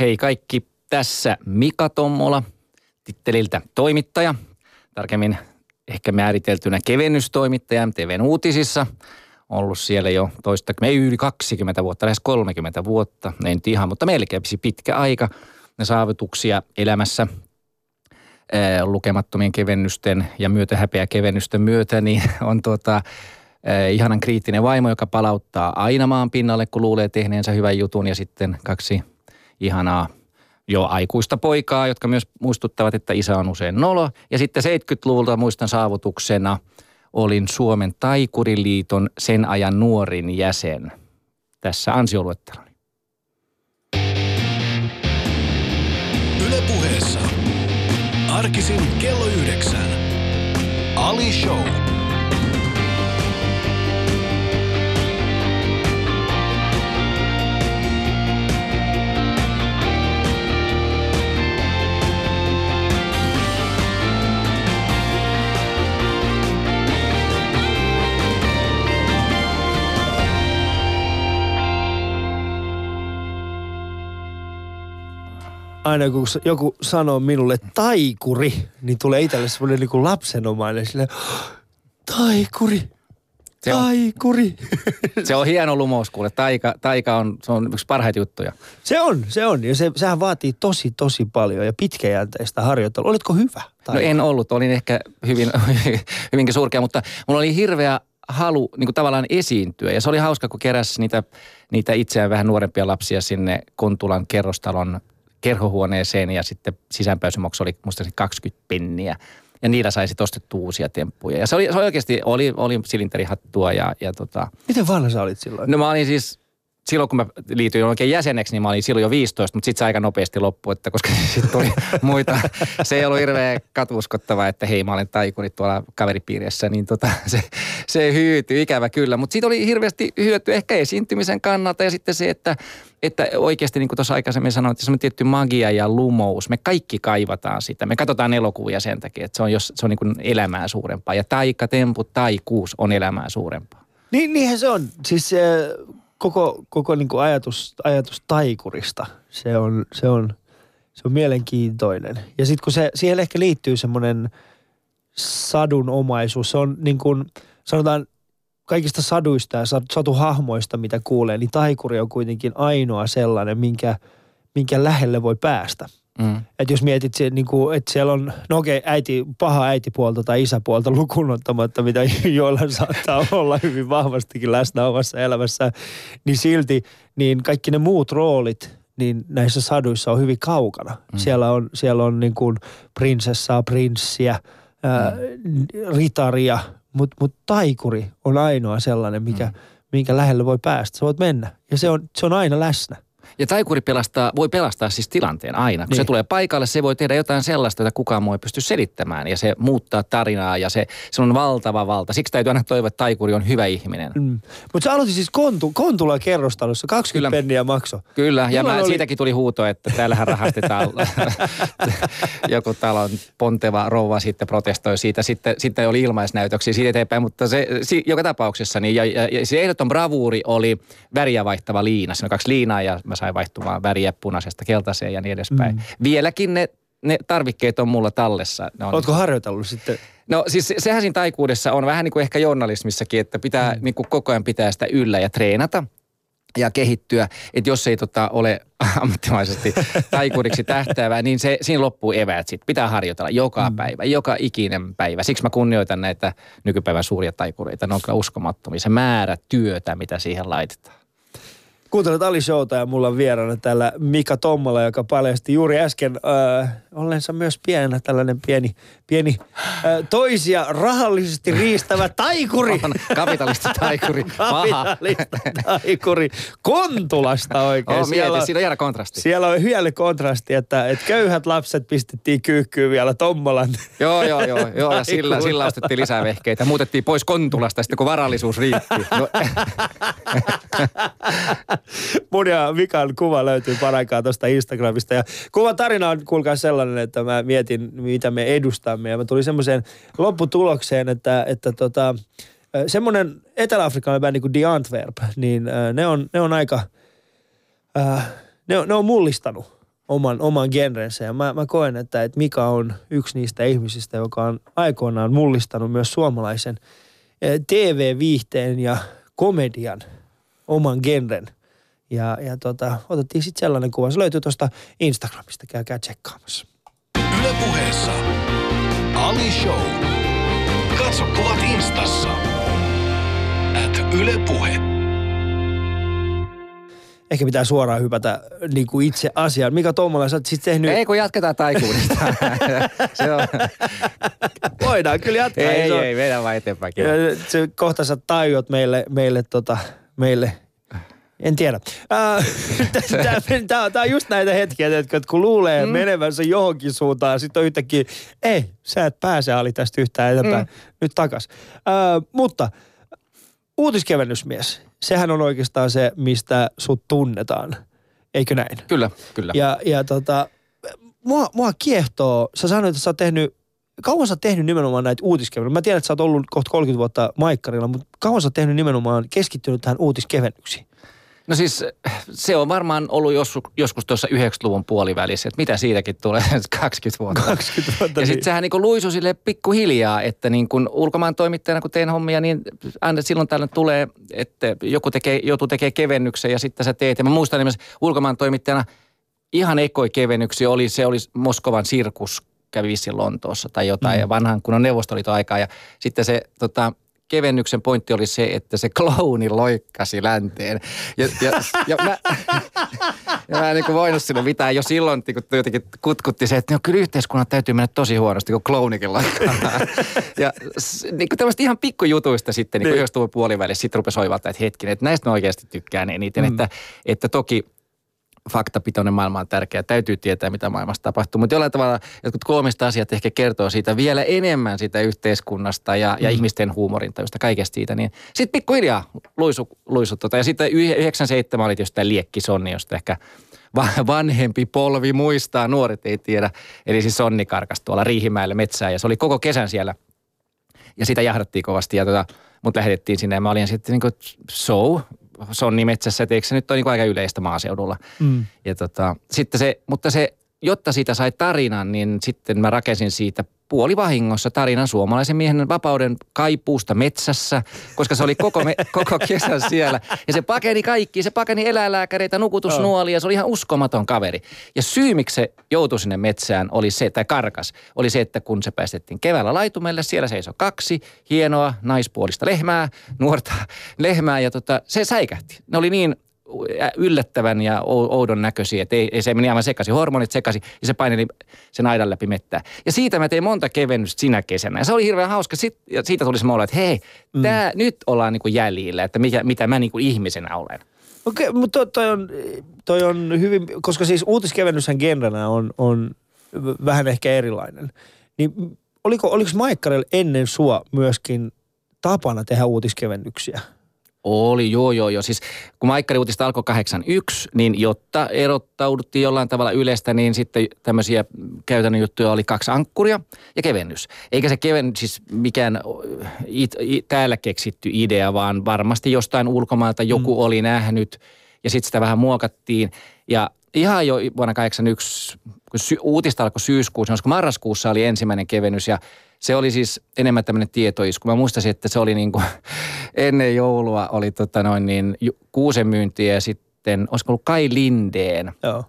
Hei kaikki, tässä Mika Tommola, titteliltä toimittaja, tarkemmin ehkä määriteltynä kevennystoimittaja MTVn uutisissa. Ollut siellä jo toista, me yli 20 vuotta, lähes 30 vuotta, en ihan, mutta melkein pitkä aika. Ne saavutuksia elämässä lukemattomien kevennysten ja myötähäpeä kevennysten myötä, niin on tuota, ihanan kriittinen vaimo, joka palauttaa aina maan pinnalle, kun luulee tehneensä hyvän jutun ja sitten kaksi ihanaa jo aikuista poikaa, jotka myös muistuttavat, että isä on usein nolo. Ja sitten 70-luvulta muistan saavutuksena olin Suomen Taikuriliiton sen ajan nuorin jäsen. Tässä ansioluetteloni. Ylepuheessa arkisin kello yhdeksän. Ali Show. Aina kun joku sanoo minulle taikuri, niin tulee itselle semmoinen niin kuin lapsenomainen sille, taikuri, se on, taikuri. Se on hieno lumous kuule. Taika, taika on, se on yksi parhaita juttuja. Se on, se on. Ja se, sehän vaatii tosi, tosi paljon ja pitkäjänteistä harjoittelua. Oletko hyvä? Taika? No en ollut. Olin ehkä hyvin, hyvinkin surkea, mutta mulla oli hirveä halu niin kuin tavallaan esiintyä. Ja se oli hauska, kun keräs niitä, niitä itseään vähän nuorempia lapsia sinne Kontulan kerrostalon kerhohuoneeseen ja sitten sisäänpääsymaksu oli musta 20 penniä. Ja niillä saisi ostettua uusia temppuja. Ja se oli, se oli oikeasti, oli, oli silinterihattua ja, ja tota... Miten vanha sä olit silloin? No mä olin siis silloin kun mä liityin oikein jäseneksi, niin mä olin silloin jo 15, mutta sitten se aika nopeasti loppui, että koska sitten tuli muita. Se ei ollut hirveän katuskottava, että hei mä olen taikuri tuolla kaveripiirissä, niin tota, se, se hyytyi ikävä kyllä. Mutta siitä oli hirveästi hyöty ehkä esiintymisen kannalta ja sitten se, että, että oikeasti niin kuin tuossa aikaisemmin sanoin, että se on tietty magia ja lumous. Me kaikki kaivataan sitä. Me katsotaan elokuvia sen takia, että se on, jos, se on niin kuin elämää suurempaa. Ja taika, tempu, taikuus on elämää suurempaa. Niin, niinhän se on. Siis koko, koko niin kuin ajatus, ajatus taikurista, se on, se on, se on mielenkiintoinen. Ja sitten kun se, siihen ehkä liittyy semmoinen sadunomaisuus, se on niin kuin, sanotaan kaikista saduista ja satuhahmoista, mitä kuulee, niin taikuri on kuitenkin ainoa sellainen, minkä, minkä lähelle voi päästä. Mm. Että jos mietit, se, niin kuin, että siellä on, no okei, äiti, paha äitipuolta tai isäpuolta lukuun ottamatta, mitä joilla saattaa olla hyvin vahvastikin läsnä omassa elämässä, niin silti niin kaikki ne muut roolit, niin näissä saduissa on hyvin kaukana. Mm. Siellä on, siellä on niin kuin prinsessaa, prinssiä, ää, mm. ritaria, mutta mut taikuri on ainoa sellainen, mikä, mm. minkä lähelle voi päästä. Sä voit mennä ja se on, se on aina läsnä. Ja taikuri pelastaa, voi pelastaa siis tilanteen aina. Kun niin. se tulee paikalle, se voi tehdä jotain sellaista, jota kukaan muu ei pysty selittämään. Ja se muuttaa tarinaa ja se, se on valtava valta. Siksi täytyy aina toivoa, että taikuri on hyvä ihminen. Mm. Mutta sä aloitit siis kontu, Kontula kerrostalossa, 20 Kyllä. penniä makso. Kyllä, ja mä, oli... siitäkin tuli huuto, että täällähän rahastetaan. Joku talon ponteva rouva sitten protestoi siitä. Sitten, sitten oli ilmaisnäytöksiä siitä eteenpäin, mutta se, si, joka tapauksessa niin, ja, ja, ja se ehdoton bravuuri oli väriä vaihtava liina. Siinä on kaksi liinaa ja mä sain vaihtumaan väriä punaisesta keltaiseen ja niin edespäin. Mm. Vieläkin ne, ne tarvikkeet on mulla tallessa. Ne on Oletko harjoitellut sitten? No siis sehän siinä taikuudessa on vähän niin kuin ehkä journalismissakin, että pitää mm. niin kuin koko ajan pitää sitä yllä ja treenata ja kehittyä, että jos ei tota ole ammattimaisesti taikuriksi tähtäävää, niin se, siinä loppuu eväät sitten. Pitää harjoitella joka mm. päivä, joka ikinen päivä. Siksi mä kunnioitan näitä nykypäivän suuria taikureita. Ne on kyllä uskomattomia. Se määrä työtä, mitä siihen laitetaan. Kuuntelet Ali Showta ja mulla on vieraana täällä Mika Tommola, joka paljasti juuri äsken äh, ollensa myös pienenä tällainen pieni, pieni äh, toisia rahallisesti riistävä taikuri. Kapitalista taikuri. kapitalista taikuri. Kontulasta oikein. Oh, siellä, on, siinä on kontrasti. Siellä on hieno kontrasti, että, että köyhät lapset pistettiin kyykkyyn vielä Tommolan. joo, joo, joo, joo ja sillä, sillä ostettiin lisää vehkeitä. Muutettiin pois Kontulasta sitten kun varallisuus riitti. No. mun ja Mikan kuva löytyy paraikaa tuosta Instagramista. Ja kuvan tarina on kuulkaa sellainen, että mä mietin, mitä me edustamme. Ja mä tulin semmoiseen lopputulokseen, että, että tota, semmoinen etelä-afrikkalainen bändi kuin The Antwerp, niin ne on, ne on aika, ne on, ne on mullistanut oman, oman genrensä. Ja mä, mä koen, että, että Mika on yksi niistä ihmisistä, joka on aikoinaan mullistanut myös suomalaisen TV-viihteen ja komedian oman genren. Ja, ja tota, otettiin sitten sellainen kuva. Se löytyy tuosta Instagramista, käykää tsekkaamassa. Yle puheessa Ali Show. Katso kuvat instassa. At Yle Puhe. Ehkä pitää suoraan hypätä niin kuin itse asiaan. Mika Tuomala, sä oot siis tehnyt... Ei kun jatketaan taikuudesta. se on. Voidaan kyllä jatkaa. Ei, se ei, on- ei, vedä vaan eteenpäin. Se, kohta sä tajuat meille, meille, tota, meille en tiedä. Tämä on just näitä hetkiä, että kun luulee mm. menevänsä johonkin suuntaan, sitten on yhtäkkiä, ei, sä et pääse Ali tästä yhtään eteenpäin, mm. nyt takas. Ää, mutta uutiskevennysmies, sehän on oikeastaan se, mistä sut tunnetaan, eikö näin? Kyllä, kyllä. Ja, ja tota, mua, mua kiehtoo, sä sanoit, että sä oot tehnyt, kauan sä oot tehnyt nimenomaan näitä uutiskevennyksiä? Mä tiedän, että sä oot ollut kohta 30 vuotta maikkarilla, mutta kauan sä oot tehnyt nimenomaan keskittynyt tähän uutiskevennyksiin? No siis se on varmaan ollut joskus, joskus tuossa 90-luvun puolivälissä, että mitä siitäkin tulee 20 vuotta. 20 vuotta Ja sitten sehän niin luisu sille pikkuhiljaa, että niin kuin ulkomaan toimittajana kun teen hommia, niin aina silloin tällöin tulee, että joku tekee, joutuu tekemään kevennyksen ja sitten sä teet. Ja mä muistan esimerkiksi ulkomaan toimittajana ihan ekoi kevennyksiä oli, se oli Moskovan sirkus kävi vissiin Lontoossa tai jotain mm. ja vanhan kunnon neuvostoliiton aikaa. Ja sitten se tota, kevennyksen pointti oli se, että se klouni loikkasi länteen. Ja, ja, ja mä, ja mä en niin voinut sille mitään jo silloin, niin kun jotenkin kutkutti se, että no, kyllä yhteiskunnan täytyy mennä tosi huonosti, kun klounikin loikkaa. ja niin kuin tämmöistä ihan pikkujutuista sitten, niin kuin Niin. niin. puolivälissä, sitten rupesi oivaltaa, että hetkinen, että näistä mä oikeasti tykkään eniten. Mm. Että, että toki faktapitoinen maailma on tärkeä. Täytyy tietää, mitä maailmassa tapahtuu. Mutta jollain tavalla jotkut kolmista asiat ehkä kertoo siitä vielä enemmän siitä yhteiskunnasta ja, ja ihmisten huumorintajusta, kaikesta siitä. Niin sitten pikkuhiljaa luisu, luisu tota. Ja sitten y- 97 oli tietysti tämä Liekki Sonni, josta ehkä va- vanhempi polvi muistaa, nuoret ei tiedä. Eli siis Sonni karkas tuolla Riihimäellä metsään ja se oli koko kesän siellä ja sitä jahdattiin kovasti ja tota, mut lähetettiin sinne ja mä olin sitten niin kuin so, sonni metsässä, että eikö se nyt ole niin aika yleistä maaseudulla. Mm. Ja tota, sitten se, mutta se, jotta siitä sai tarinan, niin sitten mä rakensin siitä puolivahingossa tarinan suomalaisen miehen vapauden kaipuusta metsässä, koska se oli koko, me, koko kesän siellä. Ja se pakeni kaikki, se pakeni eläinlääkäreitä, nukutusnuolia, se oli ihan uskomaton kaveri. Ja syy, miksi se joutui sinne metsään, oli se, tai karkas, oli se, että kun se päästettiin keväällä laitumelle, siellä seisoi kaksi hienoa naispuolista lehmää, nuorta lehmää, ja tota, se säikähti. Ne oli niin yllättävän ja ou- oudon näköisiä, että ei, ei se meni aivan sekaisin, hormonit sekaisin ja se paineli sen aidan läpi mettää. Ja siitä mä tein monta kevennystä sinä kesänä ja se oli hirveän hauska. Sit, ja siitä tuli semmoinen että hei, mm. tää, nyt ollaan niinku jäljillä, että mikä, mitä mä niinku ihmisenä olen. Okei, mutta toi, on, toi on hyvin, koska siis uutiskevennyshän genrenä on, on vähän ehkä erilainen. Niin oliko, oliko Maikkarilla ennen sua myöskin tapana tehdä uutiskevennyksiä? Oli, joo, joo, joo. Siis kun Maikkari uutista alkoi 81, niin jotta erottauduttiin jollain tavalla yleistä, niin sitten tämmöisiä käytännön juttuja oli kaksi ankkuria ja kevennys. Eikä se keven, siis mikään it, it, täällä keksitty idea, vaan varmasti jostain ulkomailta joku mm. oli nähnyt ja sitten sitä vähän muokattiin. Ja ihan jo vuonna 81, kun sy- uutista alkoi syyskuussa, olisiko marraskuussa oli ensimmäinen kevennys ja se oli siis enemmän tämmöinen tietoisku. Mä muistasin, että se oli niin kuin ennen joulua oli tota noin niin kuusen myyntiä ja sitten, olisiko ollut Kai Lindeen, Joo.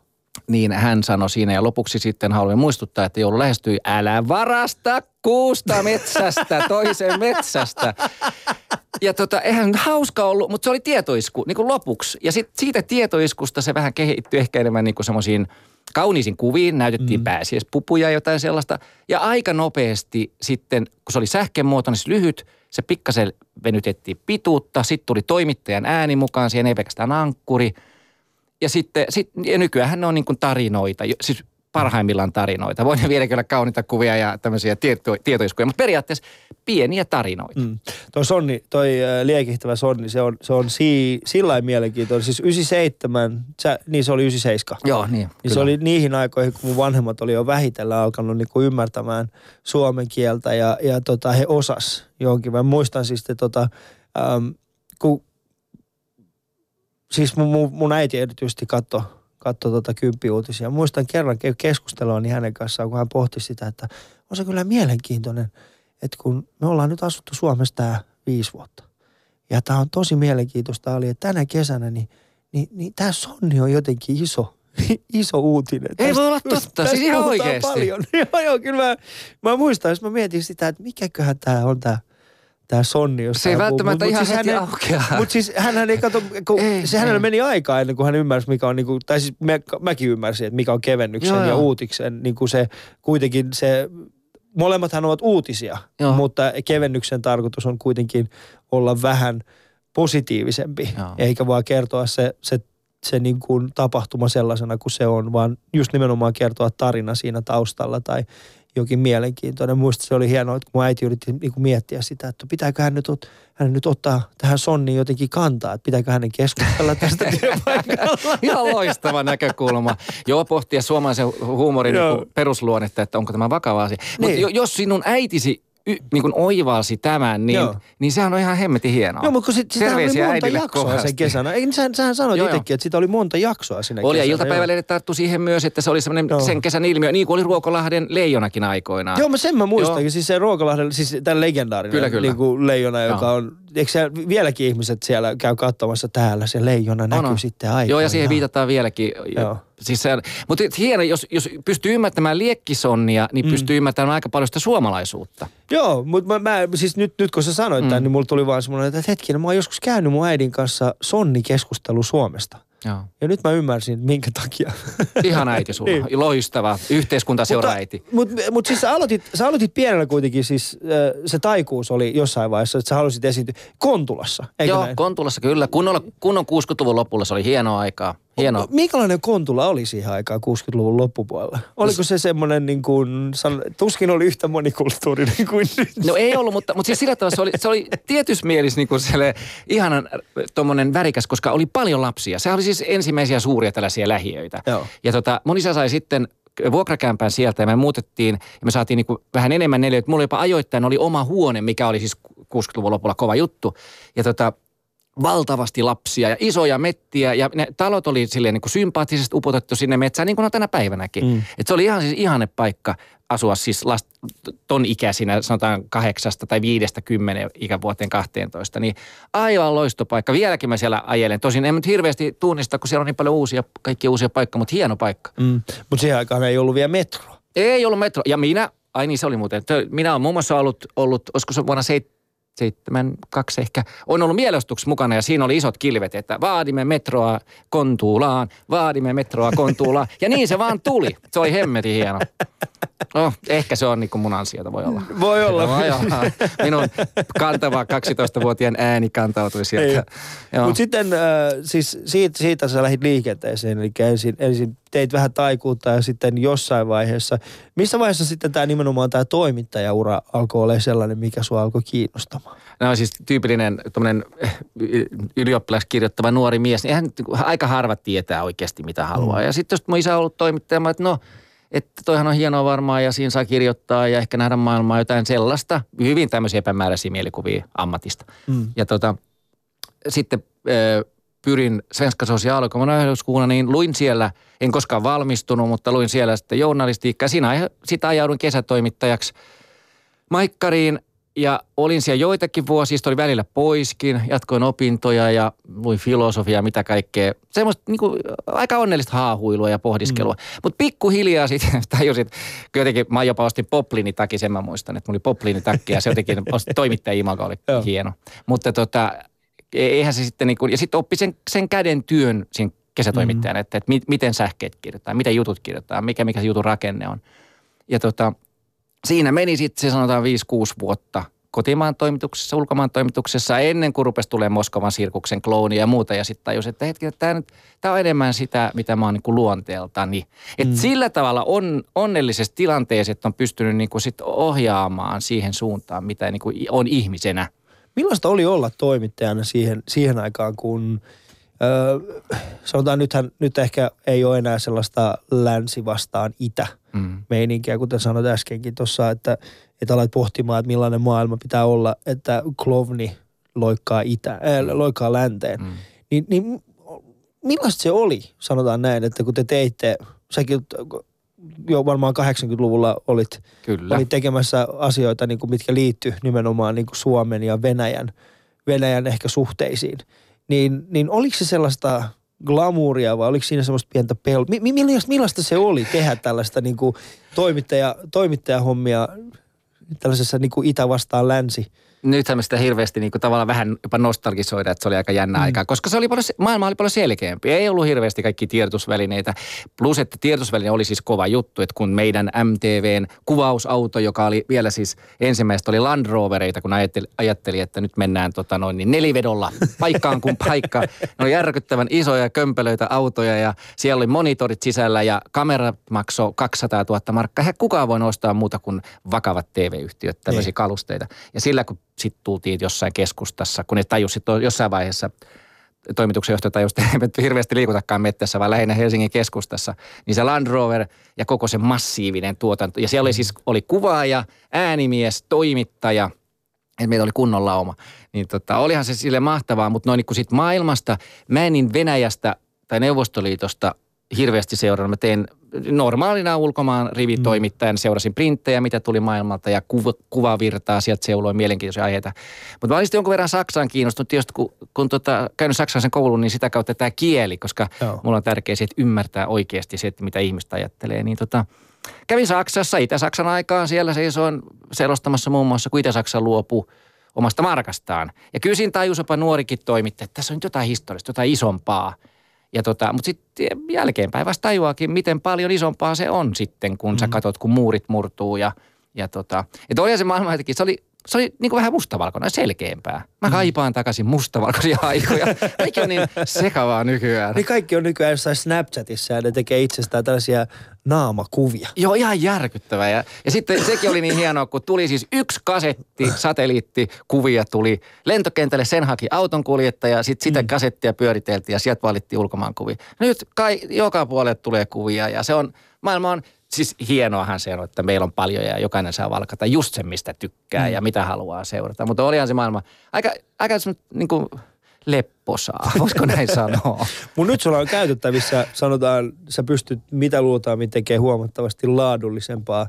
niin hän sanoi siinä ja lopuksi sitten haluan muistuttaa, että joulu lähestyi, älä varasta kuusta metsästä, toisen metsästä. Ja tota, eihän nyt hauska ollut, mutta se oli tietoisku niin kuin lopuksi. Ja sit siitä tietoiskusta se vähän kehittyi ehkä enemmän niin kuin semmoisiin kauniisiin kuviin. Näytettiin mm. pääsiäispupuja ja jotain sellaista. Ja aika nopeasti sitten, kun se oli sähkömuoto, niin se lyhyt, se pikkasen venytettiin pituutta. Sitten tuli toimittajan ääni mukaan, siihen ei pelkästään ankkuri. Ja sitten, sit, ja nykyään ne on niin kuin tarinoita, siis parhaimmillaan tarinoita. Voin viedä kyllä kauniita kuvia ja tämmöisiä tieto, tietoiskuja, mutta periaatteessa pieniä tarinoita. Mm. Toi Sonni, toi äh, liekihtävä Sonni, se on, se on si, sillä lailla mielenkiintoinen. Siis 97, sä, niin se oli 97. Joo, niin. Niin kyllä. se oli niihin aikoihin, kun mun vanhemmat oli jo vähitellen alkanut niinku ymmärtämään suomen kieltä ja, ja tota, he osas jonkin. Mä muistan siis, että tota, äm, kun, siis mun, mun, mun äiti erityisesti katto, katsoi tuota kymppiuutisia. Muistan kerran keskustelua niin hänen kanssaan, kun hän pohti sitä, että on se kyllä mielenkiintoinen, että kun me ollaan nyt asuttu Suomessa tämä viisi vuotta. Ja tämä on tosi mielenkiintoista oli, että tänä kesänä niin, niin, niin tämä sonni on jotenkin iso, iso uutinen. Ei tästä, voi olla totta, siis ihan oikeasti. paljon. joo, joo, kyllä mä, mä muistan, jos mä mietin sitä, että mikäköhän tämä on tämä tämä sonni, Se ei välttämättä ihan siis heti aukea. Mutta siis hän ei kato, kun ei, se hänellä meni aika ennen kuin hän ymmärsi, mikä on, niin kuin, tai siis mä, mäkin ymmärsin, että mikä on kevennyksen joo, ja joo. uutiksen, niin kuin se kuitenkin se, molemmathan ovat uutisia, joo. mutta kevennyksen tarkoitus on kuitenkin olla vähän positiivisempi, joo. eikä vaan kertoa se, se se niin kuin tapahtuma sellaisena kuin se on, vaan just nimenomaan kertoa tarina siinä taustalla tai jokin mielenkiintoinen. Muista se oli hienoa, että kun mun äiti yritti niin kuin miettiä sitä, että pitääkö hän nyt, ot, hän nyt ottaa tähän Sonniin jotenkin kantaa, että pitääkö hänen keskustella tästä työpaikalla. Ihan loistava näkökulma. Joo, pohtia suomalaisen huumorin niin perusluonnetta, että onko tämä vakava asia. Niin. Mutta jos sinun äitisi y, niin kuin oivalsi tämän, niin, niin sehän on ihan hemmetin hienoa. Joo, mutta kun sit, sitä oli monta jaksoa kovasti. sen kesänä. Ei, sähän, sähän sanoit itsekin, että sitä oli monta jaksoa siinä Oli ja iltapäivälehdet tarttu siihen myös, että se oli semmoinen sen kesän ilmiö, niin kuin oli Ruokolahden leijonakin aikoinaan. Joo, mä sen mä muistan. Siis se Ruokolahden, siis tämän legendaarinen kyllä, kyllä. Niin kuin leijona, joka Joo. on eikö siellä vieläkin ihmiset siellä käy katsomassa täällä, se leijona näkyy no, no. sitten aika. Joo, ja siihen viitataan vieläkin. Joo. Siis se, mutta hieno, jos, jos pystyy ymmärtämään liekkisonnia, niin mm. pystyy ymmärtämään aika paljon sitä suomalaisuutta. Joo, mutta mä, mä, siis nyt, nyt kun sä sanoit mm. tämän, niin mulla tuli vaan semmoinen, että hetkinen, mä oon joskus käynyt mun äidin kanssa sonni-keskustelu Suomesta. Joo. Ja nyt mä ymmärsin, minkä takia. Ihan äiti sulla. niin. Loistava. Yhteiskuntaseuraäiti. Mutta mut, mut siis sä aloitit, sä aloitit pienellä kuitenkin, siis se taikuus oli jossain vaiheessa, että sä halusit esiintyä Kontulassa, eikö Joo, näin? Kontulassa kyllä. Kunnon, kunnon 60-luvun lopulla se oli hienoa aikaa. Hieno. Minkälainen Kontula oli siihen aikaan 60-luvun loppupuolella? Oliko se semmoinen niin kuin, tuskin oli yhtä monikulttuurinen kuin nyt? No ei ollut, mutta, mutta siis sillä tavalla se oli, se oli tietyssä mielessä niin kuin ihanan tuommoinen värikäs, koska oli paljon lapsia. Se oli siis ensimmäisiä suuria tällaisia lähiöitä. Joo. Ja tota, mun isä sai sitten vuokrakämpään sieltä ja me muutettiin ja me saatiin niin vähän enemmän neliöitä. Mulla jopa ajoittain oli oma huone, mikä oli siis 60-luvun lopulla kova juttu. Ja tota, valtavasti lapsia ja isoja mettiä ja ne talot oli silleen niin kuin sympaattisesti upotettu sinne metsään niin kuin on tänä päivänäkin. Mm. Et se oli ihan siis ihanne paikka asua siis last, ton ikäisinä, sanotaan kahdeksasta tai viidestä kymmenen ikävuoteen 12, niin aivan loistopaikka. Vieläkin mä siellä ajelen. Tosin en nyt hirveästi tunnista, kun siellä on niin paljon uusia, kaikki uusia paikkoja, mutta hieno paikka. Mm. Mutta siihen aikaan ei ollut vielä metro. Ei ollut metro. Ja minä, ai niin se oli muuten. Minä olen muun muassa ollut, ollut olisiko se vuonna 7 seitsemän, kaksi ehkä, on ollut mielestuksessa mukana ja siinä oli isot kilvet, että vaadimme metroa Kontuulaan, vaadimme metroa Kontuulaan. Ja niin se vaan tuli. Se oli hemmetin hieno. No, ehkä se on niin kuin mun ansiota, voi olla. Voi olla. Voi olla. Minun kantava 12-vuotiaan ääni kantautui sieltä. Mutta sitten äh, siis siitä, siitä sä lähdit liikenteeseen, eli ensin, ensin teit vähän taikuutta ja sitten jossain vaiheessa, missä vaiheessa sitten tämä nimenomaan tämä toimittajaura alkoi olla sellainen, mikä sua alkoi kiinnostamaan? No siis tyypillinen eh, ylioppilas kirjoittava nuori mies, niin aika harva tietää oikeasti mitä haluaa. Mm. Ja sitten jos mun isä on ollut toimittaja, että no, että toihan on hienoa varmaan ja siinä saa kirjoittaa ja ehkä nähdä maailmaa jotain sellaista. Hyvin tämmöisiä epämääräisiä mielikuvia ammatista. Mm. Ja tota, sitten pyrin Svenska Socialkommunalhögskolan, niin luin siellä, en koskaan valmistunut, mutta luin siellä sitten journalistiikkaa. Siinä sitä ajaudun kesätoimittajaksi Maikkariin ja olin siellä joitakin vuosia, oli välillä poiskin, jatkoin opintoja ja luin filosofiaa, mitä kaikkea. Semmoista niin kuin, aika onnellista haahuilua ja pohdiskelua. Mm. Mutta pikkuhiljaa sitten tajusin, että jotenkin mä jopa ostin poplinitakki, sen mä muistan, että mulla oli poplinitakki ja se jotenkin toimittaja imaga oli hieno. Mutta tota, E- eihän se sitten niin kuin, ja sitten oppi sen, sen käden työn siinä kesätoimittajan, mm. että, että miten sähkeet kirjoittaa, miten jutut kirjoittaa, mikä, mikä se jutun rakenne on. Ja tota, siinä meni sitten se sanotaan 5-6 vuotta kotimaan toimituksessa, ulkomaan toimituksessa ennen kuin rupesi tulemaan Moskovan sirkuksen klooni ja muuta. Ja sitten tajusin, että hetki, tämä, tämä on enemmän sitä, mitä mä oon niin luonteeltani. Et mm. sillä tavalla on onnellisessa tilanteessa, että on pystynyt niin kuin sit ohjaamaan siihen suuntaan, mitä niin kuin on ihmisenä – Millaista oli olla toimittajana siihen, siihen aikaan, kun öö, sanotaan nythän, nyt ehkä ei ole enää sellaista länsi vastaan itä mm. meininkiä, kuten sanoit äskenkin tuossa, että, että alat pohtimaan, että millainen maailma pitää olla, että klovni loikkaa, itä, äh, loikkaa länteen. Mm. Niin, niin millaista se oli, sanotaan näin, että kun te teitte, säkin jo varmaan 80-luvulla olit, Kyllä. olit tekemässä asioita, niin kuin mitkä liittyy nimenomaan niin kuin Suomen ja Venäjän, Venäjän ehkä suhteisiin. Niin, niin oliko se sellaista glamouria vai oliko siinä semmoista pientä pel... Mi- millaista, millaista se oli tehdä tällaista niin kuin toimittaja, toimittajahommia tällaisessa niin kuin itä vastaan länsi nythän me sitä hirveästi niin kuin tavallaan vähän jopa nostalgisoida, että se oli aika jännä mm. aika, koska se oli paljon, maailma oli paljon selkeämpi. Ei ollut hirveästi kaikki tiedotusvälineitä. Plus, että tiedotusväline oli siis kova juttu, että kun meidän MTVn kuvausauto, joka oli vielä siis ensimmäistä oli Land Rovereita, kun ajatteli, ajatteli että nyt mennään tota noin, niin nelivedolla paikkaan kuin paikka. Ne oli järkyttävän isoja kömpelöitä autoja ja siellä oli monitorit sisällä ja kamera maksoi 200 000 markkaa. Eihän kukaan voi ostaa muuta kuin vakavat TV-yhtiöt, tämmöisiä niin. kalusteita. Ja sillä kun sitten tultiin jossain keskustassa, kun ne tajusi sitten jossain vaiheessa toimituksen johtaja tajusi, että ei hirveästi liikutakaan mettässä, vaan lähinnä Helsingin keskustassa, niin se Land Rover ja koko se massiivinen tuotanto. Ja siellä oli siis oli kuvaaja, äänimies, toimittaja, että meitä oli kunnon lauma. Niin tota, olihan se sille mahtavaa, mutta noin niin sit maailmasta, mä en niin Venäjästä tai Neuvostoliitosta hirveästi seurannut. Mä tein normaalina ulkomaan rivitoimittajan, seurasin printtejä, mitä tuli maailmalta ja kuva, kuvavirtaa, sieltä seuloin mielenkiintoisia aiheita. Mutta mä olin jonkun verran Saksaan kiinnostunut, tietysti kun, kun tota, käynyt saksalaisen koulun, niin sitä kautta tämä kieli, koska Joo. mulla on tärkeää se, että ymmärtää oikeasti se, että mitä ihmistä ajattelee. Niin tota, kävin Saksassa, Itä-Saksan aikaan, siellä seisoin selostamassa muun muassa, kun Itä-Saksa luopui omasta markastaan. Ja kyllä siinä tajusapa nuorikin toimitti, että tässä on nyt jotain historiasta, jotain isompaa – ja tota, mutta sitten jälkeenpäin vasta tajuakin, miten paljon isompaa se on sitten, kun mm. sä katot, kun muurit murtuu ja, ja tota, että oli se maailma jotenkin, se oli se oli niin kuin vähän mustavalkoinen, selkeämpää. Mä mm. kaipaan takaisin mustavalkoisia aikoja. Kaikki on niin sekavaa nykyään. Niin kaikki on nykyään jossain Snapchatissa ja ne tekee itsestään tällaisia naamakuvia. Joo, ihan järkyttävää. Ja, ja sitten sekin oli niin hienoa, kun tuli siis yksi kasetti, satelliittikuvia tuli lentokentälle, sen haki auton kuljettaja, sitten sitä mm. kasettia pyöriteltiin ja sieltä valittiin ulkomaankuvia. Nyt kai joka puolelle tulee kuvia ja se on, maailma on siis hienoahan se on, että meillä on paljon ja jokainen saa valkata just sen, mistä tykkää mm. ja mitä haluaa seurata. Mutta olihan se maailma aika, aika niin kuin lepposaa, voisiko näin sanoa? Mun nyt sulla on käytettävissä, sanotaan, sä pystyt mitä luultaan tekee huomattavasti laadullisempaa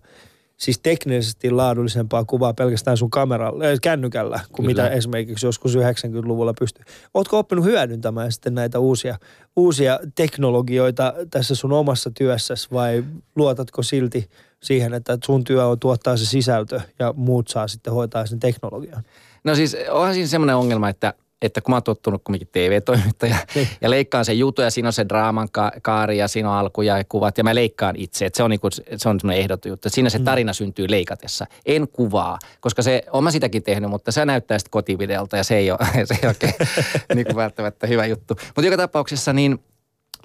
siis teknisesti laadullisempaa kuvaa pelkästään sun kameralla, äh, kännykällä, kuin Kyllä. mitä esimerkiksi joskus 90-luvulla pystyy. Ootko oppinut hyödyntämään sitten näitä uusia, uusia teknologioita tässä sun omassa työssäsi vai luotatko silti siihen, että sun työ on tuottaa se sisältö ja muut saa sitten hoitaa sen teknologian? No siis onhan siinä semmoinen ongelma, että että kun mä oon tottunut kumminkin TV-toimittaja niin. ja leikkaan sen jutun ja siinä on se draaman ka- kaari ja siinä on alku ja kuvat ja mä leikkaan itse. Että se on, niinku, se on semmoinen ehdoton juttu. Että siinä se mm. tarina syntyy leikatessa. En kuvaa, koska se, on mä sitäkin tehnyt, mutta se näyttää sitten kotivideolta ja se ei ole, se ei oikein niin kuin välttämättä hyvä juttu. Mutta joka tapauksessa niin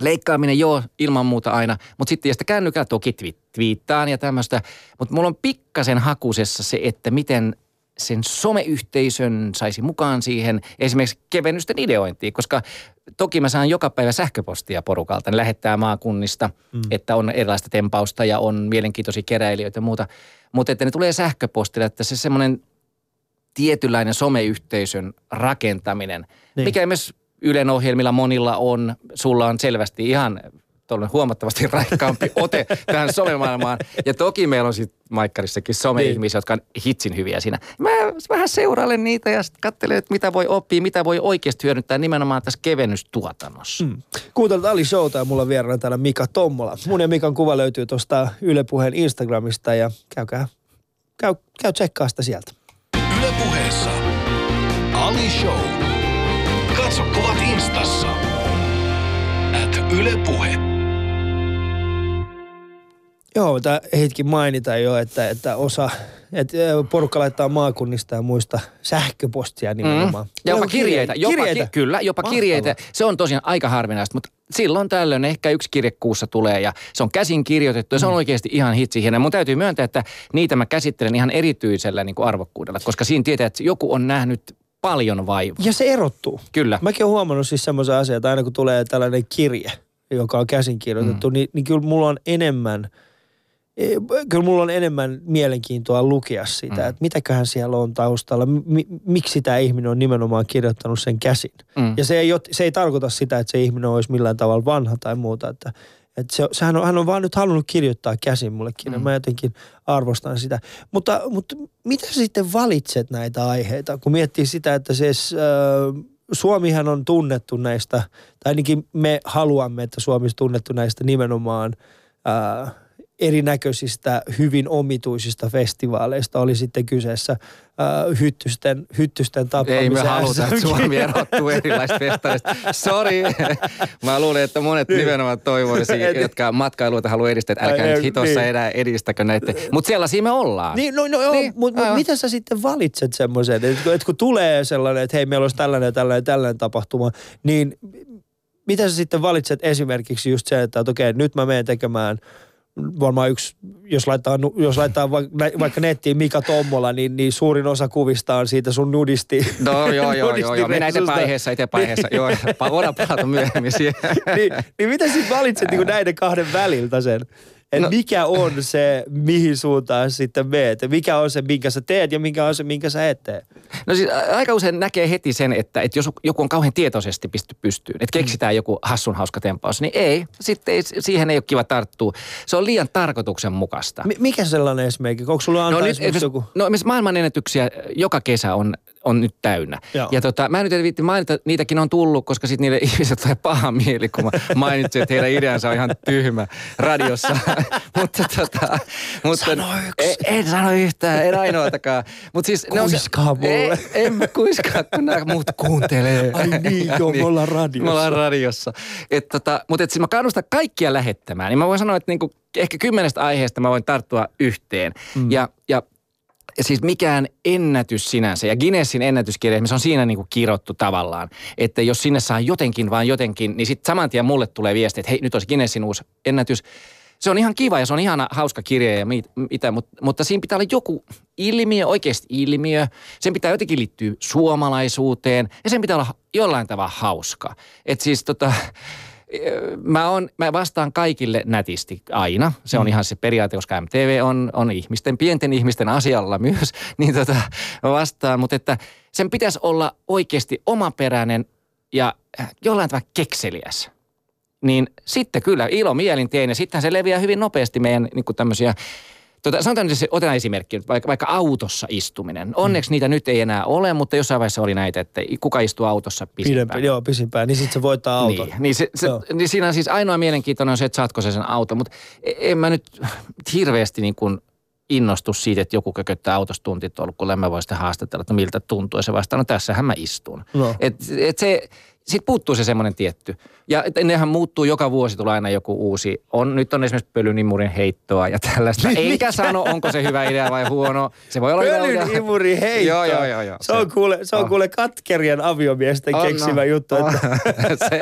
leikkaaminen joo, ilman muuta aina, mutta sitten sitä kännykällä toki twiittaan ja tämmöistä. Mutta mulla on pikkasen hakusessa se, että miten sen someyhteisön saisi mukaan siihen esimerkiksi kevennysten ideointiin, koska toki mä saan joka päivä sähköpostia porukalta. Ne lähettää maakunnista, mm. että on erilaista tempausta ja on mielenkiintoisia keräilijöitä ja muuta. Mutta että ne tulee sähköpostilla, että se semmoinen tietynlainen someyhteisön rakentaminen, niin. mikä myös Ylen ohjelmilla monilla on, sulla on selvästi ihan tuollainen huomattavasti raikkaampi ote tähän somemaailmaan. Ja toki meillä on sitten Maikkarissakin some-ihmisiä, jotka on hitsin hyviä siinä. Mä vähän seurailen niitä ja sitten katselen, että mitä voi oppia, mitä voi oikeasti hyödyntää nimenomaan tässä kevennystuotannossa. Mm. Kuuntelut Ali Showta ja mulla on vieraana täällä Mika Tommola. Mun ja Mikan kuva löytyy tuosta Yle Puheen Instagramista ja käykää, käy, käy tsekkaa sitä sieltä. Yle Puheessa Ali Show. Katso kuvat instassa. At Yle Puhe. Joo, tämä hetki mainita jo, että, että osa, että porukka laittaa maakunnista ja muista sähköpostia nimenomaan. Mm. Ja jopa kirjeitä. Jopa kirjeitä. Ki- kyllä, jopa Mahtavaa. kirjeitä. Se on tosiaan aika harvinaista, mutta silloin tällöin ehkä yksi kirje kuussa tulee ja se on käsin kirjoitettu ja se on mm. oikeasti ihan hitsi hieno. Mun täytyy myöntää, että niitä mä käsittelen ihan erityisellä niin kuin arvokkuudella, koska siinä tietää, että joku on nähnyt paljon vaivaa. Ja se erottuu. Kyllä. Mäkin olen huomannut siis semmoisen asian, että aina kun tulee tällainen kirje, joka on käsin kirjoitettu, mm. niin, niin kyllä mulla on enemmän – kyllä mulla on enemmän mielenkiintoa lukea sitä, mm. että mitäköhän siellä on taustalla, mi, miksi tämä ihminen on nimenomaan kirjoittanut sen käsin. Mm. Ja se ei, se ei tarkoita sitä, että se ihminen olisi millään tavalla vanha tai muuta, että, että se, sehän on, hän on vaan nyt halunnut kirjoittaa käsin mulle kirjan. Mm. Mä jotenkin arvostan sitä. Mutta, mutta mitä sitten valitset näitä aiheita, kun miettii sitä, että siis... Äh, Suomihan on tunnettu näistä, tai ainakin me haluamme, että Suomi on tunnettu näistä nimenomaan ää, erinäköisistä hyvin omituisista festivaaleista. Oli sitten kyseessä äh, hyttysten, hyttysten tappamisen. Ei me haluta, että Suomi erottuu erilaisista festareista. Sori. Mä luulen, että monet niin. nimenomaan toivoisi, jotka matkailuita haluaa edistää, että älkää nyt hitossa niin. enää edistäkö näitä. Mutta sellaisia me ollaan. Niin, no, no niin, mutta mut, miten sä sitten valitset semmoisen, että, että kun tulee sellainen, että hei, meillä olisi tällainen, tällainen, tällainen tapahtuma, niin mitä sä sitten valitset esimerkiksi just se, että, että okei, nyt mä menen tekemään – varmaan yksi, jos laittaa, jos laittaa vaikka nettiin Mika Tommola, niin, niin suurin osa kuvista on siitä sun nudisti. No joo, joo, joo, joo. mennään eteenpäin aiheessa, eteenpäin aiheessa. Joo, voidaan palata myöhemmin siihen. niin, niin mitä sitten valitset niin näiden kahden väliltä sen? Että no. mikä on se, mihin suuntaan sitten meet. Mikä on se, minkä sä teet ja mikä on se, minkä sä et tee. No siis aika usein näkee heti sen, että, että jos joku on kauhean tietoisesti pisty pystyyn, että keksitään joku hassun hauska tempaus, niin ei, sitten ei, siihen ei ole kiva tarttua. Se on liian tarkoituksenmukaista. M- mikä sellainen esimerkki? Onko sulla antaa no, nyt, joku? No maailmanennätyksiä joka kesä on on nyt täynnä. Joo. Ja tota, mä en nyt viitti mainita, niitäkin on tullut, koska sitten niille ihmiset tulee paha mieli, kun mä mainitsin, että heidän ideansa on ihan tyhmä radiossa. mutta tota, mutta, sano yksi. En, en sano yhtään, en ainoatakaan. Mut siis, Kuiskaa mulle. En, en mä kuiskaa, kun nämä muut kuuntelee. Ai niin, joo, niin, me ollaan radiossa. Me ollaan radiossa. Et tota, mutta et siis mä kannustan kaikkia lähettämään. Niin mä voin sanoa, että niinku, ehkä kymmenestä aiheesta mä voin tarttua yhteen. Mm. Ja, ja siis mikään ennätys sinänsä. Ja Guinnessin ennätyskirja, se on siinä niin kuin kirottu tavallaan. Että jos sinne saa jotenkin vaan jotenkin, niin sitten saman tien mulle tulee viesti, että hei, nyt olisi Guinnessin uusi ennätys. Se on ihan kiva ja se on ihana hauska kirja ja mitä, mutta, mutta siinä pitää olla joku ilmiö, oikeasti ilmiö. Sen pitää jotenkin liittyä suomalaisuuteen ja sen pitää olla jollain tavalla hauska. Että siis tota, mä, on, mä vastaan kaikille nätisti aina. Se on mm. ihan se periaate, koska MTV on, on ihmisten, pienten ihmisten asialla myös. Niin tota, mä vastaan, mutta että sen pitäisi olla oikeasti omaperäinen ja jollain tavalla kekseliäs. Niin sitten kyllä ilo mielin teen ja sittenhän se leviää hyvin nopeasti meidän niin tämmöisiä Tota, sanotaan että otetaan esimerkki, vaikka, vaikka autossa istuminen. Onneksi mm. niitä nyt ei enää ole, mutta jossain vaiheessa oli näitä, että kuka istuu autossa pisimpään. Pidempi, joo, pisimpään, niin sitten se voittaa auton. Niin, niin, se, se, niin siinä on siis ainoa mielenkiintoinen on se, että saatko se sen auton, mutta e, en mä nyt hirveästi niin kuin innostus siitä, että joku kököttää autossa tuntitolkulle, mä voin sitten haastatella, että miltä tuntuu. Ja se vastaa, no tässähän mä istun. No. Et, et se, sitten puuttuu se semmoinen tietty. Ja nehän muuttuu joka vuosi, tulee aina joku uusi. On, nyt on esimerkiksi pölynimurin heittoa ja tällaista. Enkä sano, onko se hyvä idea vai huono. Se voi olla Pölynimurin heitto. joo, joo, joo, joo. Se on kuule, se on oh. kuule katkerien aviomiesten on, keksimä no, juttu. Että. se,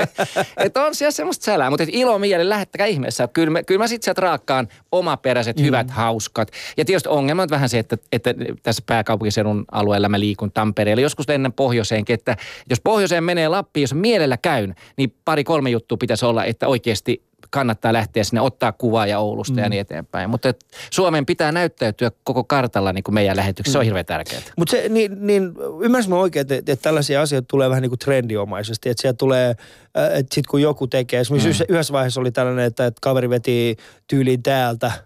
et on siellä semmoista sälää, mutta ilo mieli, lähettäkää ihmeessä. Kyllä, mä, kyllä mä sitten sieltä raakkaan omaperäiset, mm. hyvät, hauskat. Ja tietysti ongelma on vähän se, että, että tässä pääkaupunkiseudun alueella mä liikun Tampereella. Joskus lennän pohjoiseenkin, että jos pohjoiseen menee Lappiin, jos mielellä käyn, niin pari kolme juttua pitäisi olla, että oikeasti kannattaa lähteä sinne ottaa kuvaa ja Oulusta mm. ja niin eteenpäin. Mutta Suomen pitää näyttäytyä koko kartalla niin kuin meidän lähetyksessä. Mm. Se on mm. hirveän tärkeää. Mutta se, niin, niin ymmärsin mä oikein, että, että tällaisia asioita tulee vähän niin kuin trendiomaisesti. Että siellä tulee, äh, että sitten kun joku tekee, esimerkiksi mm. yhdessä vaiheessa oli tällainen, että, että kaveri veti tyyliin täältä –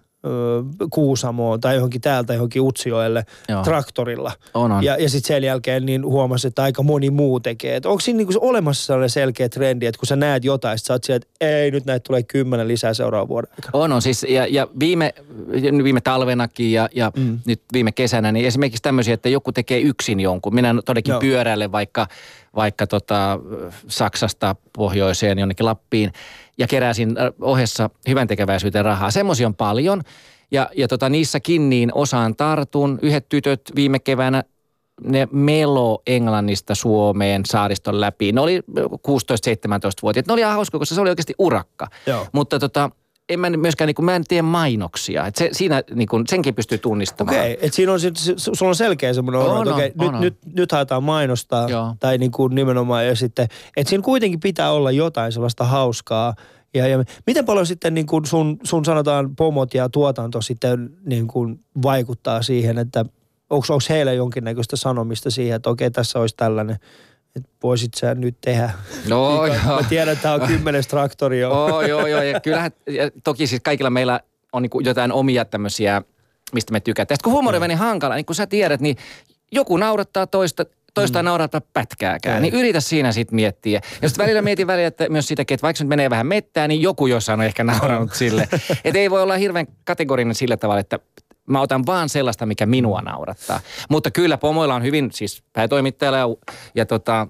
Kuusamoon tai johonkin täältä johonkin Utsioelle Joo. traktorilla. On, on. Ja, ja sitten sen jälkeen niin huomasi, että aika moni muu tekee. Et onko siinä niinku olemassa sellainen selkeä trendi, että kun sä näet jotain, sä oot sieltä, että ei nyt näitä tulee kymmenen lisää seuraavan vuoden. On, on siis ja, ja viime, viime talvenakin ja, ja mm. nyt viime kesänä, niin esimerkiksi tämmöisiä, että joku tekee yksin jonkun. Minä todellakin Joo. pyörälle vaikka, vaikka tota, Saksasta pohjoiseen jonnekin Lappiin – ja keräsin äh, ohessa hyvän tekeväisyyteen rahaa. Semmoisia on paljon ja, ja tota, niissäkin niin osaan tartun. Yhdet tytöt viime keväänä ne melo Englannista Suomeen saariston läpi. Ne oli 16-17-vuotiaat. Ne oli ihan hauska, koska se oli oikeasti urakka. Joo. Mutta tota, en mä myöskään, niin kuin, mä en tee mainoksia. Et se, siinä niin kuin, senkin pystyy tunnistamaan. Okei, okay, että siinä on, sulla on selkeä semmoinen olo, että okay, nyt, nyt, nyt haetaan mainostaa. Joo. Tai niin kuin nimenomaan ja sitten, että siinä kuitenkin pitää olla jotain sellaista hauskaa Ja, ja miten paljon sitten niin kuin sun, sun sanotaan pomot ja tuotanto sitten niin kuin vaikuttaa siihen, että onko heillä jonkinnäköistä sanomista siihen, että okei tässä olisi tällainen että voisit sä nyt tehdä. No Mikä, joo. Mä tiedän, että tämä on kymmenes traktori jo. Oh, joo, joo. Ja kyllähän, ja toki siis kaikilla meillä on niin jotain omia tämmöisiä, mistä me tykätään. Sitten kun huumori on niin hankala, niin kun sä tiedät, niin joku naurattaa toista, toista mm. naurattaa pätkääkään. Ei. Niin yritä siinä sitten miettiä. Ja sitten välillä mietin välillä, että myös sitäkin, että vaikka se nyt menee vähän mettään, niin joku jossain on ehkä nauranut sille. Että ei voi olla hirveän kategorinen sillä tavalla, että mä otan vaan sellaista, mikä minua naurattaa. Mutta kyllä pomoilla on hyvin, siis päätoimittajalla ja, ja tota,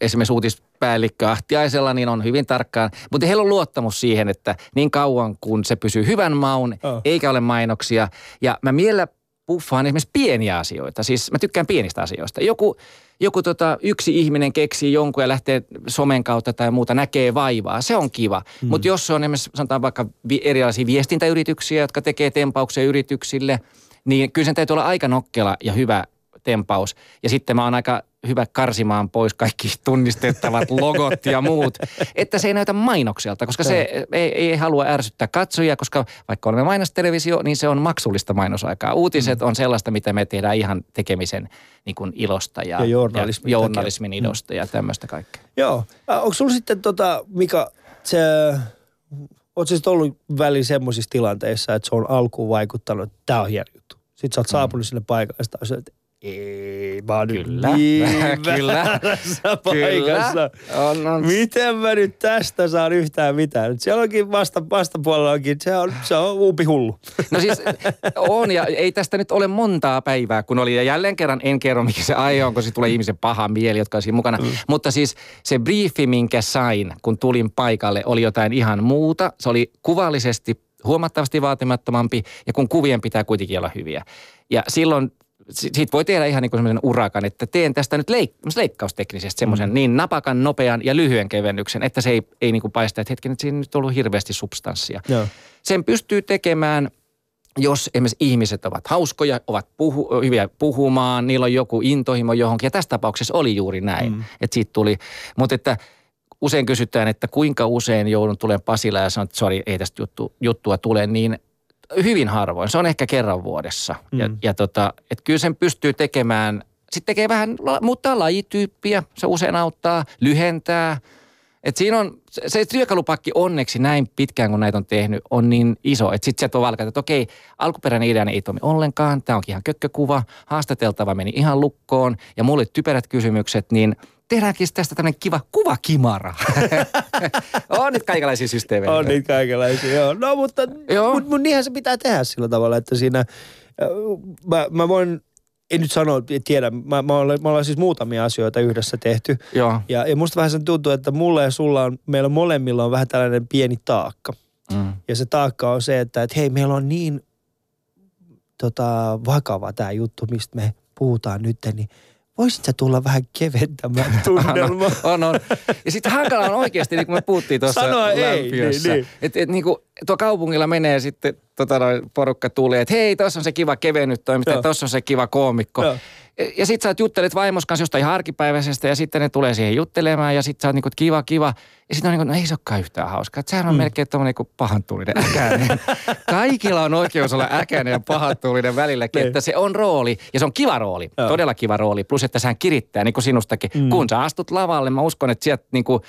esimerkiksi uutispäällikkö Ahtiaisella, niin on hyvin tarkkaan. Mutta heillä on luottamus siihen, että niin kauan kun se pysyy hyvän maun, Oh. eikä ole mainoksia. Ja mä miellä puffaan esimerkiksi pieniä asioita. Siis mä tykkään pienistä asioista. Joku, joku tota, yksi ihminen keksii jonkun ja lähtee somen kautta tai muuta, näkee vaivaa. Se on kiva. Mm. Mutta jos se on esimerkiksi sanotaan vaikka vi- erilaisia viestintäyrityksiä, jotka tekee tempauksia yrityksille, niin kyllä sen täytyy olla aika nokkela ja hyvä tempaus. Ja sitten mä oon aika hyvä karsimaan pois kaikki tunnistettavat logot ja muut, että se ei näytä mainokselta, koska se ei, ei halua ärsyttää katsojia, koska vaikka olemme mainostelevisio, niin se on maksullista mainosaikaa. Uutiset on sellaista, mitä me tehdään ihan tekemisen niin kuin ilosta ja, Ja journalismin ja takia. journalismin ilosta ja tämmöistä kaikkea. Joo. Onko sulla sitten tota, Mika, se, ootko sitten ollut väliin semmoisissa tilanteissa, että se on alkuun vaikuttanut, että tämä on hieno juttu. Sitten sä oot saapunut sinne paikalle ja sitten oot, että ei, nyt Kyllä. niin Kyllä. paikassa. On, on. Miten mä nyt tästä saan yhtään mitään? Nyt Siellä onkin vasta, vastapuolella onkin, se on, se on uupi hullu. No siis on ja ei tästä nyt ole montaa päivää, kun oli. Ja jälleen kerran en kerro, mikä se aihe on, kun se tulee ihmisen paha mieli, jotka on siinä mukana. Mm. Mutta siis se briefi, minkä sain, kun tulin paikalle, oli jotain ihan muuta. Se oli kuvallisesti huomattavasti vaatimattomampi ja kun kuvien pitää kuitenkin olla hyviä. Ja silloin si- siitä voi tehdä ihan niin kuin semmoisen urakan, että teen tästä nyt leik- leikkausteknisesti semmoisen mm. niin napakan, nopean ja lyhyen kevennyksen, että se ei, ei niin kuin paista, että hetken, että siinä nyt on ollut hirveästi substanssia. Joo. Sen pystyy tekemään, jos esimerkiksi ihmiset ovat hauskoja, ovat puhu, hyviä puhumaan, niillä on joku intohimo johonkin. Ja tässä tapauksessa oli juuri näin, mm. että siitä tuli. Mutta että usein kysytään, että kuinka usein joudun tulemaan Pasilla ja sanon, että sori, ei tästä juttu, juttua tule, niin hyvin harvoin. Se on ehkä kerran vuodessa. Mm. Ja, ja tota, että kyllä sen pystyy tekemään, sitten tekee vähän, muuttaa lajityyppiä, se usein auttaa, lyhentää. Et siinä on, se, se työkalupakki onneksi näin pitkään, kun näitä on tehnyt, on niin iso, että sitten sieltä voi valkata, että okei, alkuperäinen idea ei toimi ollenkaan, tämä onkin ihan kökkökuva, haastateltava meni ihan lukkoon ja mulle typerät kysymykset, niin tehdäänkin tästä tämmöinen kiva kuvakimara. on nyt kaikenlaisia systeemejä. On niitä kaikenlaisia, joo. No mutta, Joo. mutta mut niinhän se pitää tehdä sillä tavalla, että siinä, äh, mä, mä voin, en nyt sano, tiedä, mä, mä olen, me ollaan siis muutamia asioita yhdessä tehty. Joo. Ja, ja musta vähän sen tuntuu, että mulla ja sulla on, meillä molemmilla on vähän tällainen pieni taakka. Mm. Ja se taakka on se, että, että hei, meillä on niin tota, vakava tämä juttu, mistä me puhutaan nyt, niin voisit sä tulla vähän keventämään tunnelmaa? on, on. Ja sitten hankala on oikeasti, niin kuin me puhuttiin tuossa Sanoa ei, lämpiössä. niin, niin. Että et, niin kuin tuo kaupungilla menee sitten tota, noin porukka tulee, että hei, tuossa on se kiva kevennyt toimittaja, tuossa on se kiva koomikko. Joo. Ja, sit sä juttelet vaimos kanssa jostain ihan arkipäiväisestä ja sitten ne tulee siihen juttelemaan ja sit sä oot niinku, kiva, kiva. Ja sitten on niinku, no ei se olekaan yhtään hauskaa. Sehän on mm. melkein tommonen niinku pahantuulinen äkäinen. Kaikilla on oikeus olla äkäinen ja pahantuulinen välilläkin, Niin. että se on rooli ja se on kiva rooli, Joo. todella kiva rooli. Plus, että sehän kirittää niin kuin sinustakin. Mm. Kun sä astut lavalle, mä uskon, että sieltä niinku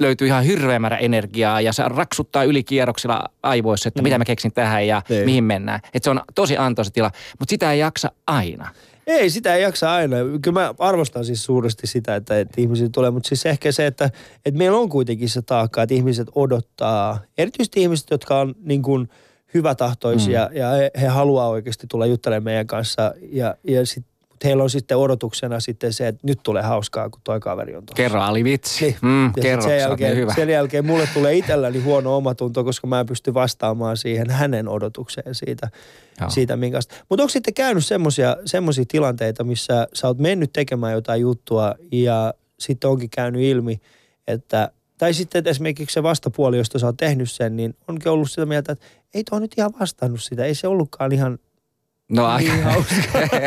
löytyy ihan hirveä määrä energiaa ja se raksuttaa ylikierroksilla aivoissa, että mm. mitä mä keksin tähän ja Niin. mihin mennään. Että se on tosi antoisa tila, mutta sitä ei jaksa aina. Ei, sitä ei jaksa aina. Kyllä mä arvostan siis suuresti sitä, että, että ihmiset tulee, mutta siis ehkä se, että, että meillä on kuitenkin se taakka, että ihmiset odottaa, erityisesti ihmiset, jotka on niin kuin hyvätahtoisia mm. ja he, he haluaa oikeasti tulla juttelemaan meidän kanssa ja, ja sit, mutta heillä on sitten odotuksena sitten se, että nyt tulee hauskaa, kun toi kaveri on tuossa. Kerro Ali vitsi. Niin. Mm, Ja kerro, sen, oot jälkeen, niin hyvä. sen jälkeen mulle tulee itselläni huono omatunto, koska mä en pysty vastaamaan siihen hänen odotukseen siitä, Joo. siitä minkästä. Mutta onko sitten käynyt semmoisia tilanteita, missä sä oot mennyt tekemään jotain juttua ja sitten onkin käynyt ilmi, että tai sitten että esimerkiksi se vastapuoli, josta sä oot tehnyt sen, niin onkin ollut sitä mieltä, että ei tuo nyt ihan vastannut sitä. Ei se ollutkaan ihan No aika. Niin hauska.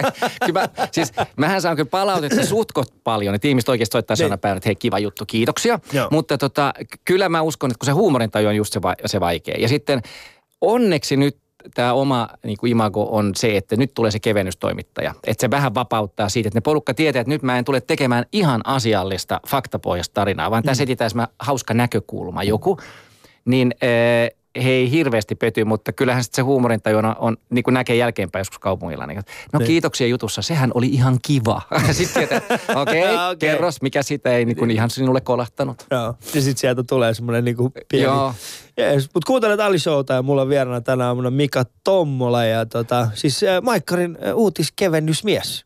kyllä mä, siis mähän saan kyllä palautetta suhtkot paljon, että ihmiset oikeasti soittaa Niin. sana päivänä, että hei kiva juttu, kiitoksia. Joo. Mutta tota, kyllä mä uskon, että kun se huumorintaju on just se, va- se vaikea. Ja sitten onneksi nyt tämä oma niin kuin imago on se, että nyt tulee se kevennystoimittaja. Että se vähän vapauttaa siitä, että ne porukka tietää, että nyt mä en tule tekemään ihan asiallista faktapohjasta tarinaa, vaan tässä etsitään semmoinen hauska näkökulma joku. Niin äh, he ei hirveästi pety, mutta kyllähän sit se huumorintaju on, niin kuin näkee jälkeenpäin joskus kaupungilla. Niin, no Niin. kiitoksia jutussa, sehän oli ihan kiva. Sitten okei, okay, Okei. kerros, mikä sitä ei niin kuin ihan sinulle kolahtanut. Joo. Ja sitten sieltä tulee semmoinen niinku pieni... Joo. Jees, mutta kuuntelet Ali Showta ja mulla on vieraana tänä aamuna Mika Tommola ja tota, siis äh, Maikkarin äh, uutiskevennysmies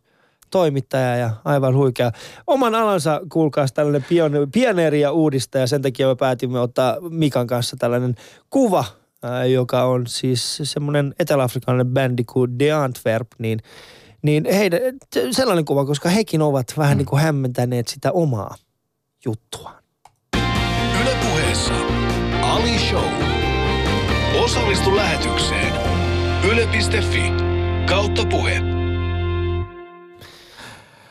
toimittaja ja aivan huikea. Oman alansa kuulkaas tällainen pione- pioneeri ja uudistaja. Sen takia me päätimme ottaa Mikan kanssa tällainen kuva, ää, joka on siis semmoinen etelä-afrikkalainen bändi kuin The Antwerp, niin, niin heidän, sellainen kuva, koska hekin ovat vähän niin kuin hämmentäneet sitä omaa juttuaan. Ylepuheessa Ali Show. Osallistu lähetykseen. Yle.fi kautta puhe.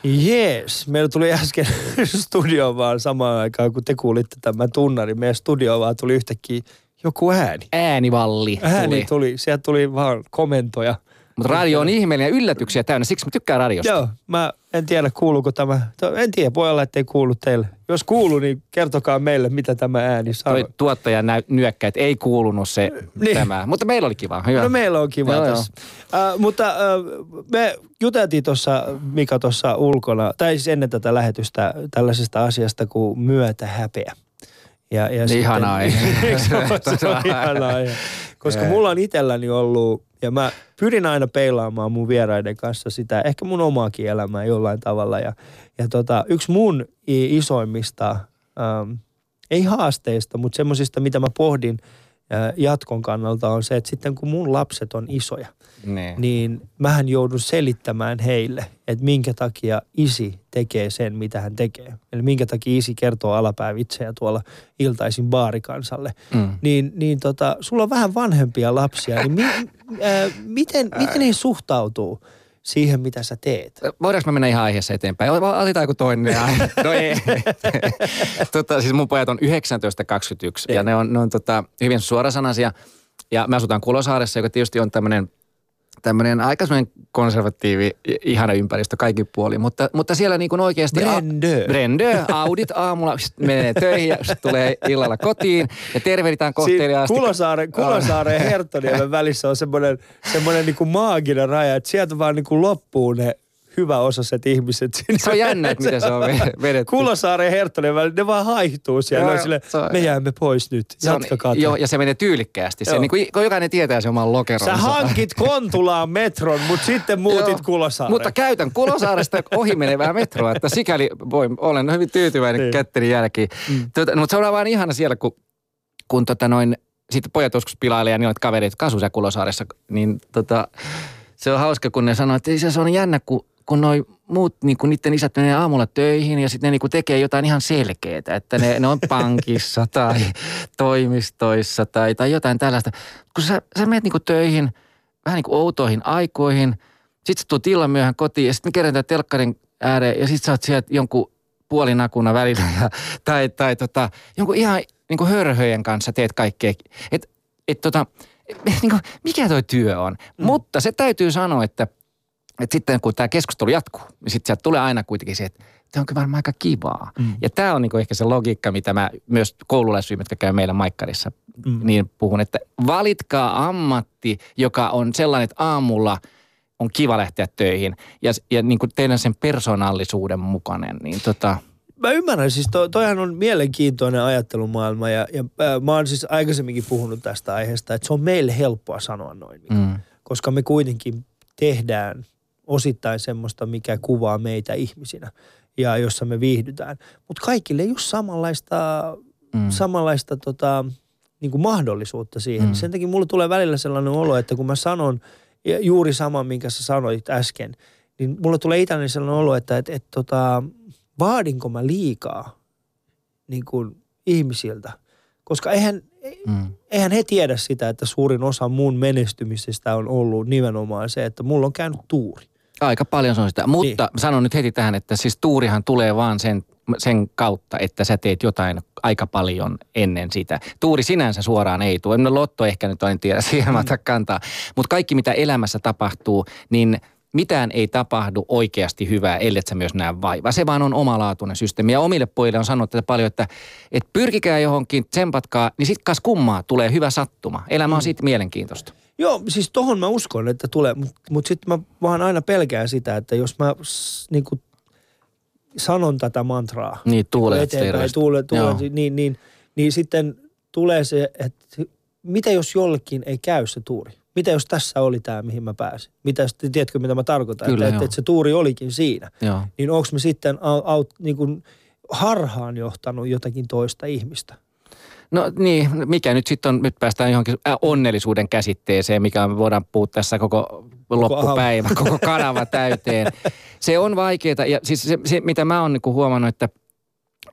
Jees, meillä tuli äsken studioon vaan samaan aikaan, kun te kuulitte tämän tunnarin. Meidän studioon vaan tuli yhtäkkiä joku ääni. Äänivalli Ääni tuli. tuli, sieltä tuli vaan komentoja. Mutta radio on ihmeellinen ja yllätyksiä täynnä, siksi mä tykkään radiosta. Joo, mä en tiedä kuuluuko tämä. En tiedä, voi olla, että ei kuulu teille. Jos kuuluu, niin kertokaa meille, mitä tämä ääni sanoo. Toi tuottaja nyökkä, että ei kuulunut se Niin. tämä. Mutta meillä oli kiva. Hyvä. No meillä on kiva Joo, tässä. Äh, mutta äh, me juteltiin tuossa, Mika tuossa ulkona, tai siis ennen tätä lähetystä tällaisesta asiasta kuin myötähäpeä. Ja, ja Niin ihanaa aihe. se on, se on ihana aihe. Koska mulla on itselläni ollut, ja mä pyrin aina peilaamaan mun vieraiden kanssa sitä, ehkä mun omaakin elämää jollain tavalla. Ja, ja tota, yksi mun isoimmista, ähm, ei haasteista, mutta semmoisista, mitä mä pohdin jatkon kannalta on se, että sitten kun mun lapset on isoja, Niin. niin mähän joudun selittämään heille, että minkä takia isi tekee sen, mitä hän tekee. Eli minkä takia isi kertoo alapäävitsejä tuolla iltaisin baarikansalle. Mm. Niin, niin tota, sulla on vähän vanhempia lapsia, niin mi, ää, miten, miten he suhtautuu siihen, mitä sä teet? Voidaanko mä mennä ihan aiheessa eteenpäin? Otetaan joku toinen aihe. No ei. tota, siis mun pojat on 1921 ja ne on, ne on tota, hyvin suorasanaisia. Ja me asutaan Kulosaaressa, joka tietysti on tämmöinen tämmöinen aika semmoinen konservatiivi, ihana ympäristö kaikki puoli, mutta, mutta siellä niin kuin oikeasti... Brendö. Brendö. Audit aamulla pst, menee töihin ja pst, tulee illalla kotiin ja tervehditään kohteliaasti. Kulosaaren, Kulosaaren ja Herttoniemen välissä on semmoinen, semmoinen niin kuin maaginen raja, että sieltä vaan niin kuin loppuu ne hyväosaiset ihmiset. Sinne. Se on jännä, että miten se on vedetty. Kulosaaren ja Herttoniemen välillä, ne vaan haihtuu siellä. Joo, sille, se on- me jäämme pois nyt, Se jatkakaa. Joo, ja se menee tyylikkäästi. Se, niin kuin, kun jokainen tietää sen oman lokeronsa. Sä hankit Kontulaan metron, mutta sitten muutit Joo. Kulosaareen. Mutta käytän Kulosaaresta ohi menevää metroa, että sikäli voi, olen hyvin tyytyväinen Niin. kätteni jälkeen. Mm. Tuota, mutta se on vaan ihana siellä, kun, kun tota noin, sitten pojat joskus pilailee ja on kaverit, asuu siellä Kulosaaressa, niin tota, se on hauska, kun ne sanoo, että se se on jännä, kun, kun noi muut, niin kun niiden isät menee aamulla töihin ja sitten ne niin tekee jotain ihan selkeää, että ne, ne on pankissa tai toimistoissa tai, tai jotain tällaista. Kun sä, sä menet niin töihin vähän niin kuin outoihin aikoihin, sitten sä tulet illan myöhään kotiin ja sitten me kerätään telkkarin ääreen ja sitten sä oot sieltä jonkun puolinakuna välillä ja, tai, tai tota, jonkun ihan niin kuin hörhöjen kanssa teet kaikkea. Et, et tota, niin kuin, mikä toi työ on? Mm. Mutta se täytyy sanoa, että, että sitten kun tämä keskustelu jatkuu, niin sitten sieltä tulee aina kuitenkin se, että tämä on kyllä varmaan aika kivaa. Mm. Ja tämä on niin ehkä se logiikka, mitä mä myös koululaisryhmät, jotka käy meillä Maikkarissa, mm. niin puhun, että valitkaa ammatti, joka on sellainen, että aamulla on kiva lähteä töihin ja, ja niin kuin teidän sen persoonallisuuden mukainen, niin tota, Mä ymmärrän, siis to, toihan on mielenkiintoinen ajattelumaailma ja, ja äh, mä oon siis aikaisemminkin puhunut tästä aiheesta, että se on meille helppoa sanoa noin, Mika. mm, koska me kuitenkin tehdään osittain semmoista, mikä kuvaa meitä ihmisinä ja jossa me viihdytään. Mutta kaikille ei ole samanlaista, Mm. samanlaista tota, niin kuin mahdollisuutta siihen. Mm. Sen takia mulle tulee välillä sellainen olo, että kun mä sanon juuri sama, minkä sä sanoit äsken, niin mulle tulee itäni sellainen olo, että et, et, tota, vaadinko mä liikaa niin kuin ihmisiltä. Koska eihän, mm. eihän he tiedä sitä, että suurin osa mun menestymisestä on ollut nimenomaan se, että mulla on käynyt tuuri. Aika paljon se on sitä. Mutta niin. sanon nyt heti tähän, että siis tuurihan tulee vaan sen, sen kautta, että sä teet jotain aika paljon ennen sitä. Tuuri sinänsä suoraan ei tule. No lotto ehkä nyt en tiedä, siihen mm. kantaa. Mutta kaikki mitä elämässä tapahtuu, niin – mitään ei tapahdu oikeasti hyvää, ellei sä myös näe vaivaa. Se vaan on omalaatuinen systeemi. Ja omille pojille on sanonut että paljon, että, että pyrkikää johonkin, tsempatkaa, niin sitten kas kummaa tulee hyvä sattuma. Elämä on mm. siitä mielenkiintoista. Joo, siis tohon mä uskon, että tulee, mutta mut sitten mä vaan aina pelkään sitä, että jos mä niin kuin sanon tätä mantraa. Niin, tuulee eteenpäin, tuule, tuule, niin, niin, niin, niin sitten tulee se, että mitä jos jollekin ei käy se tuuri? mitä jos tässä oli tämä, mihin mä pääsin? Mitä, tiedätkö, mitä mä tarkoitan? Kyllä, että, että, se tuuri olikin siinä. Joo. Niin onko me sitten aut, niin kuin harhaan johtanut jotakin toista ihmistä? No niin, mikä nyt sitten on, nyt päästään johonkin äh, onnellisuuden käsitteeseen, mikä me voidaan puhua tässä koko loppupäivä, koko kanava täyteen. Se on vaikeaa ja siis se, se mitä mä oon niinku huomannut, että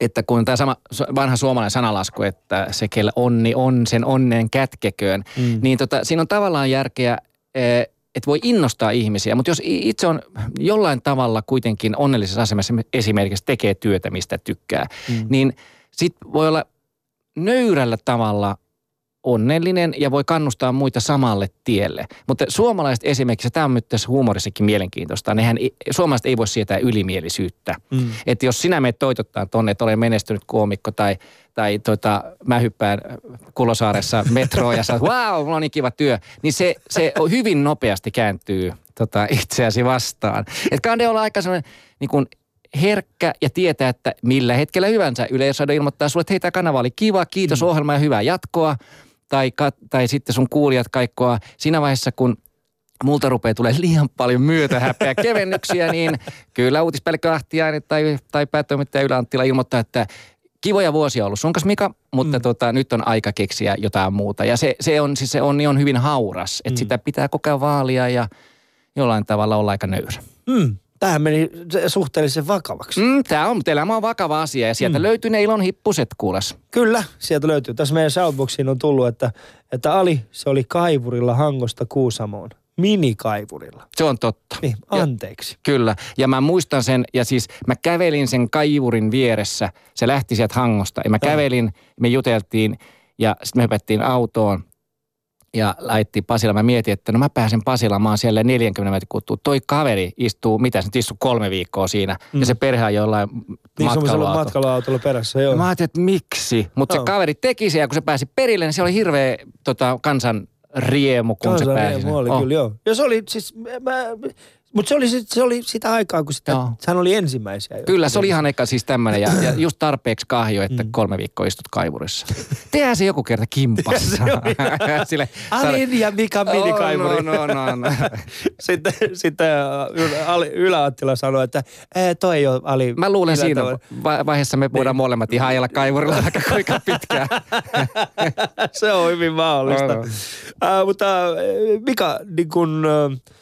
että kun tämä sama vanha suomalainen sanalasku, että se kellä onni on, sen onneen kätkeköön, mm. niin tota, siinä on tavallaan järkeä, eh, että voi innostaa ihmisiä, mutta jos itse on jollain tavalla kuitenkin onnellisessa asemassa esimerkiksi tekee työtä, mistä tykkää, mm. niin sitten voi olla nöyrällä tavalla – onnellinen ja voi kannustaa muita samalle tielle. Mutta suomalaiset esimerkiksi, tämä on nyt tässä huumorissakin mielenkiintoista, nehän, suomalaiset ei voi sietää ylimielisyyttä. Mm. Että jos sinä menet toitottaa tonne, että olen menestynyt koomikko tai, tai tota, mä hyppään Kulosaaressa metroon ja saat, wow, mulla on niin kiva työ, niin se, se hyvin nopeasti kääntyy tota, itseäsi vastaan. Että kande olla aika sellainen niin kuin herkkä ja tietää, että millä hetkellä hyvänsä Yleisradio ilmoittaa sulle, että hei tämä kanava oli kiva, kiitos mm. ohjelma ja hyvää jatkoa – tai, tai sitten sun kuulijat kaikkoa siinä vaiheessa, kun multa rupeaa tulee liian paljon myötähäpeä kevennyksiä, niin kyllä uutispäällikkö Ahtiainen tai, tai päätoimittaja Ylä Anttila ilmoittaa, että kivoja vuosia ollut sun kanssa Mika, mutta mm. tota, nyt on aika keksiä jotain muuta. Ja se, se, on, siis se on, niin on hyvin hauras, että mm. sitä pitää koko ajan vaalia ja jollain tavalla olla aika nöyrä. Mm. Tämähän meni suhteellisen vakavaksi. Mm, tämä on, mutta elämä on vakava asia ja sieltä mm. löytyy ne ilon hippuset kuules. Kyllä, sieltä löytyy. Tässä meidän shoutboxiin on tullut, että, että Ali, se oli kaivurilla Hangosta Kuusamoon. Minikaivurilla. Se on totta. Niin, anteeksi. Ja, kyllä. Ja mä muistan sen, ja siis mä kävelin sen kaivurin vieressä. Se lähti sieltä Hangosta. Ja mä kävelin, me juteltiin ja sitten me hypättiin autoon ja laitti Pasilla. Mä mietin, että no mä pääsen Pasilaan, mä oon siellä 40 metrin kuluttua. Toi kaveri istuu, mitä se istuu kolme viikkoa siinä. Mm. Ja se perhe on jollain niin, matkailuautolla. matkailuautolla perässä, joo. Mä ajattelin, että miksi? Mutta no. se kaveri teki sen ja kun se pääsi perille, niin se oli hirveä tota, kansan riemu, kun kansan se pääsi. Riemu oli, oh. kyllä joo. Ja se oli siis, mä, mutta se oli, se oli sitä aikaa, kun sitä, hän oli ensimmäisiä. Kyllä, se oli ihan eka siis tämmöinen. Ja, ja just tarpeeksi kahjo, että mm. kolme viikkoa istut kaivurissa. Tehdään se joku kerta kimpassa. Sille, Alin ja Mika minikaivuri. Oh, no, no, no, no. sitten sitten Ylä-Attila sanoi, että e, toi ei ole Ali. Mä luulen siinä va- vaiheessa me voidaan niin. molemmat ihan ajalla kaivurilla aika kuinka pitkään. se on hyvin mahdollista. No, no. Uh, mutta Mika, niin kun... Uh,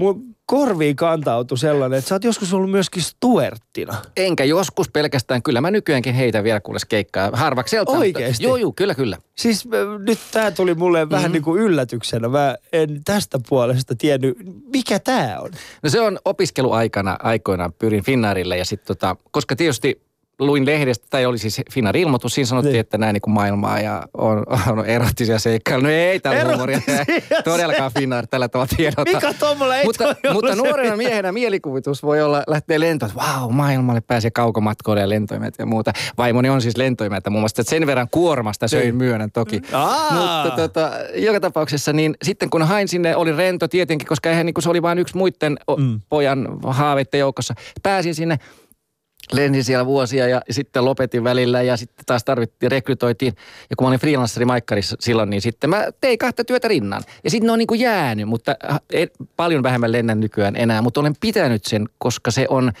mun korviin kantautui sellainen, että sä oot joskus ollut myöskin stuerttina. Enkä joskus pelkästään. Kyllä mä nykyäänkin heitä vielä kuules keikkaa harvakselta. Oikeesti? Joo, joo, kyllä, kyllä. Siis nyt tää tuli mulle mm-hmm. vähän niin kuin yllätyksenä. Mä en tästä puolesta tiennyt, mikä tää on. No se on opiskeluaikana aikoinaan pyrin Finnaarille ja sitten tota, koska tietysti luin lehdestä, tai oli siis Finnar ilmoitus, siinä sanottiin, niin. että näin niin kuin maailmaa ja on, on erottisia seikkailuja. No ei täällä huumoria. Todellakaan Finnar tällä tavalla tiedota. Mikä Tommola ei mutta, mutta nuorena miehenä mielikuvitus voi olla lähteä lentoon, että vau, maailmalle pääsee kaukomatkoille ja lentoimet ja muuta. Vaimoni on siis lentoimelta muun muassa, että sen verran kuormasta söin niin. myönnän toki. Aa. Mutta tota, joka tapauksessa, niin sitten kun hain sinne, oli rento tietenkin, koska eihän niin kuin se oli vain yksi muiden mm. pojan haaveiden joukossa. Pääsin sinne lensin siellä vuosia ja sitten lopetin välillä ja sitten taas tarvittiin, rekrytoitiin. Ja kun mä olin freelanceri Maikkarissa silloin, niin sitten mä tein kahta työtä rinnan. Ja sitten ne on niin kuin jäänyt, mutta äh, ei, paljon vähemmän lennän nykyään enää. Mutta olen pitänyt sen, koska se on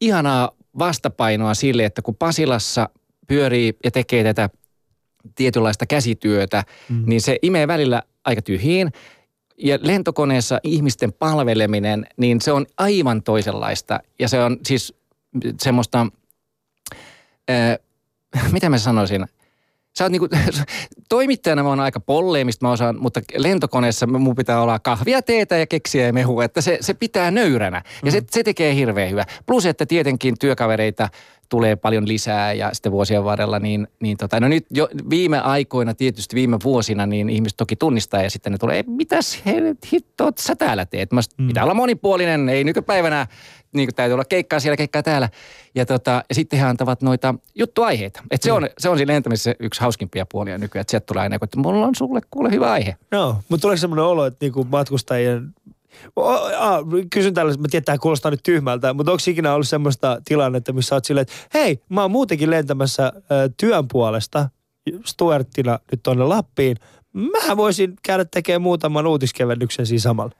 ihanaa vastapainoa sille, että kun Pasilassa pyörii ja tekee tätä tietynlaista käsityötä, mm. niin se imee välillä aika tyhjiin. Ja lentokoneessa ihmisten palveleminen, niin se on aivan toisenlaista. Ja se on siis semmoista, äh, mitä mä sanoisin, sä oot niinku, toimittajana mä oon aika polleemista mä osaan, mutta lentokoneessa mun pitää olla kahvia, teetä ja keksiä ja mehua, että se, se pitää nöyränä. Ja se, se tekee hirveän hyvä. Plus, että tietenkin työkavereita tulee paljon lisää ja sitten vuosien varrella, niin, niin tota, no nyt jo viime aikoina, tietysti viime vuosina, niin ihmiset toki tunnistaa ja sitten ne tulee, mitäs hitto sä täällä teet? Mä mm. pitää olla monipuolinen, ei nykypäivänä niin täytyy olla keikkaa siellä, keikkaa täällä. Ja, tota, ja sitten he antavat noita juttuaiheita. Et se, mm. on, se on siinä lentämisessä yksi hauskimpia puolia nykyään, että sieltä tulee aina, että mulla on sulle kuule hyvä aihe. No, mutta tulee semmoinen olo, että niinku matkustajien Ah, kysyn tällaista, mä tiedän, että tämä kuulostaa nyt tyhmältä, mutta onko ikinä ollut semmoista tilannetta, missä olet silleen, että hei, mä oon muutenkin lentämässä äh, työn puolesta Stuartina nyt tuonne Lappiin. Mä voisin käydä tekemään muutaman uutiskevennyksen siinä samalla.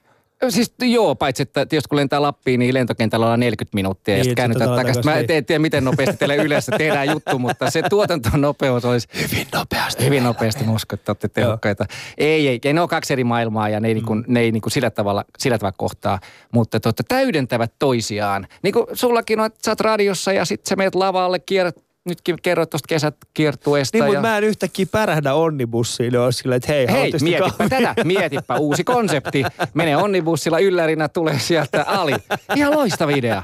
Siis joo, paitsi että jos kun lentää Lappiin, niin lentokentällä ollaan 40 minuuttia ja niin, sitten käännytään takaisin. Mä en tiedä, miten nopeasti teille yleensä tehdään juttu, mutta se tuotantonopeus olisi... Hyvin nopeasti. Hyvin nopeasti, mä uskon, että olette tehokkaita. ei, ei, ei, ne on kaksi eri maailmaa ja ne ei, niinku, mm. ne ei niinku sillä, tavalla, sillä tavalla kohtaa, mutta totta, täydentävät toisiaan. Niin kuin sullakin on, että sä oot radiossa ja sitten sä meet lavalle, kierrät nytkin kerroit tuosta kesäkiertueesta. Niin, ja... mutta mä en yhtäkkiä pärähdä onnibussiin, niin olisi silleen, että hei, hei mietipä kahvia? tätä, mietipä uusi konsepti. Mene onnibussilla yllärinä, tulee sieltä Ali. Ihan loistava idea.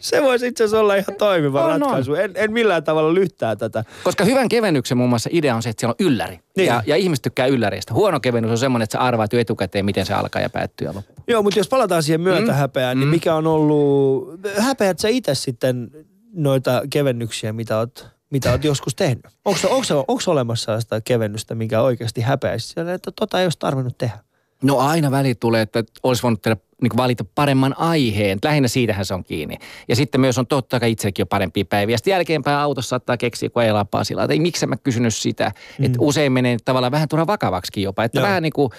Se voisi itse asiassa olla ihan toimiva on, ratkaisu. En, en millään tavalla lyhtää tätä. Koska hyvän kevennyksen muun muassa idea on se, että siellä on ylläri. Niin. Ja, ja ihmiset tykkää ylläreistä. Huono kevennys on semmoinen, että sä arvaat jo etukäteen, miten se alkaa ja päättyy ja loppuu. Joo, mutta jos palataan siihen myötähäpeään, mm. niin mikä on ollut... Häpeät sä itse sitten noita kevennyksiä, mitä oot, mitä oot joskus tehnyt? Onko, onko, onko olemassa sitä kevennystä, mikä oikeasti häpeäisi, että tota ei olisi tarvinnut tehdä? No aina väli tulee, että olisi voinut tehdä, niin valita paremman aiheen. Lähinnä siitähän se on kiinni. Ja sitten myös on totta kai itsellekin jo parempia päiviä. Sitten jälkeenpäin autossa saattaa keksiä, kun ajellaan pasilla. Että ei miksi mä kysynyt sitä. Mm. Että usein menee tavallaan vähän turha vakavaksi jopa. Että Joo. vähän niin kuin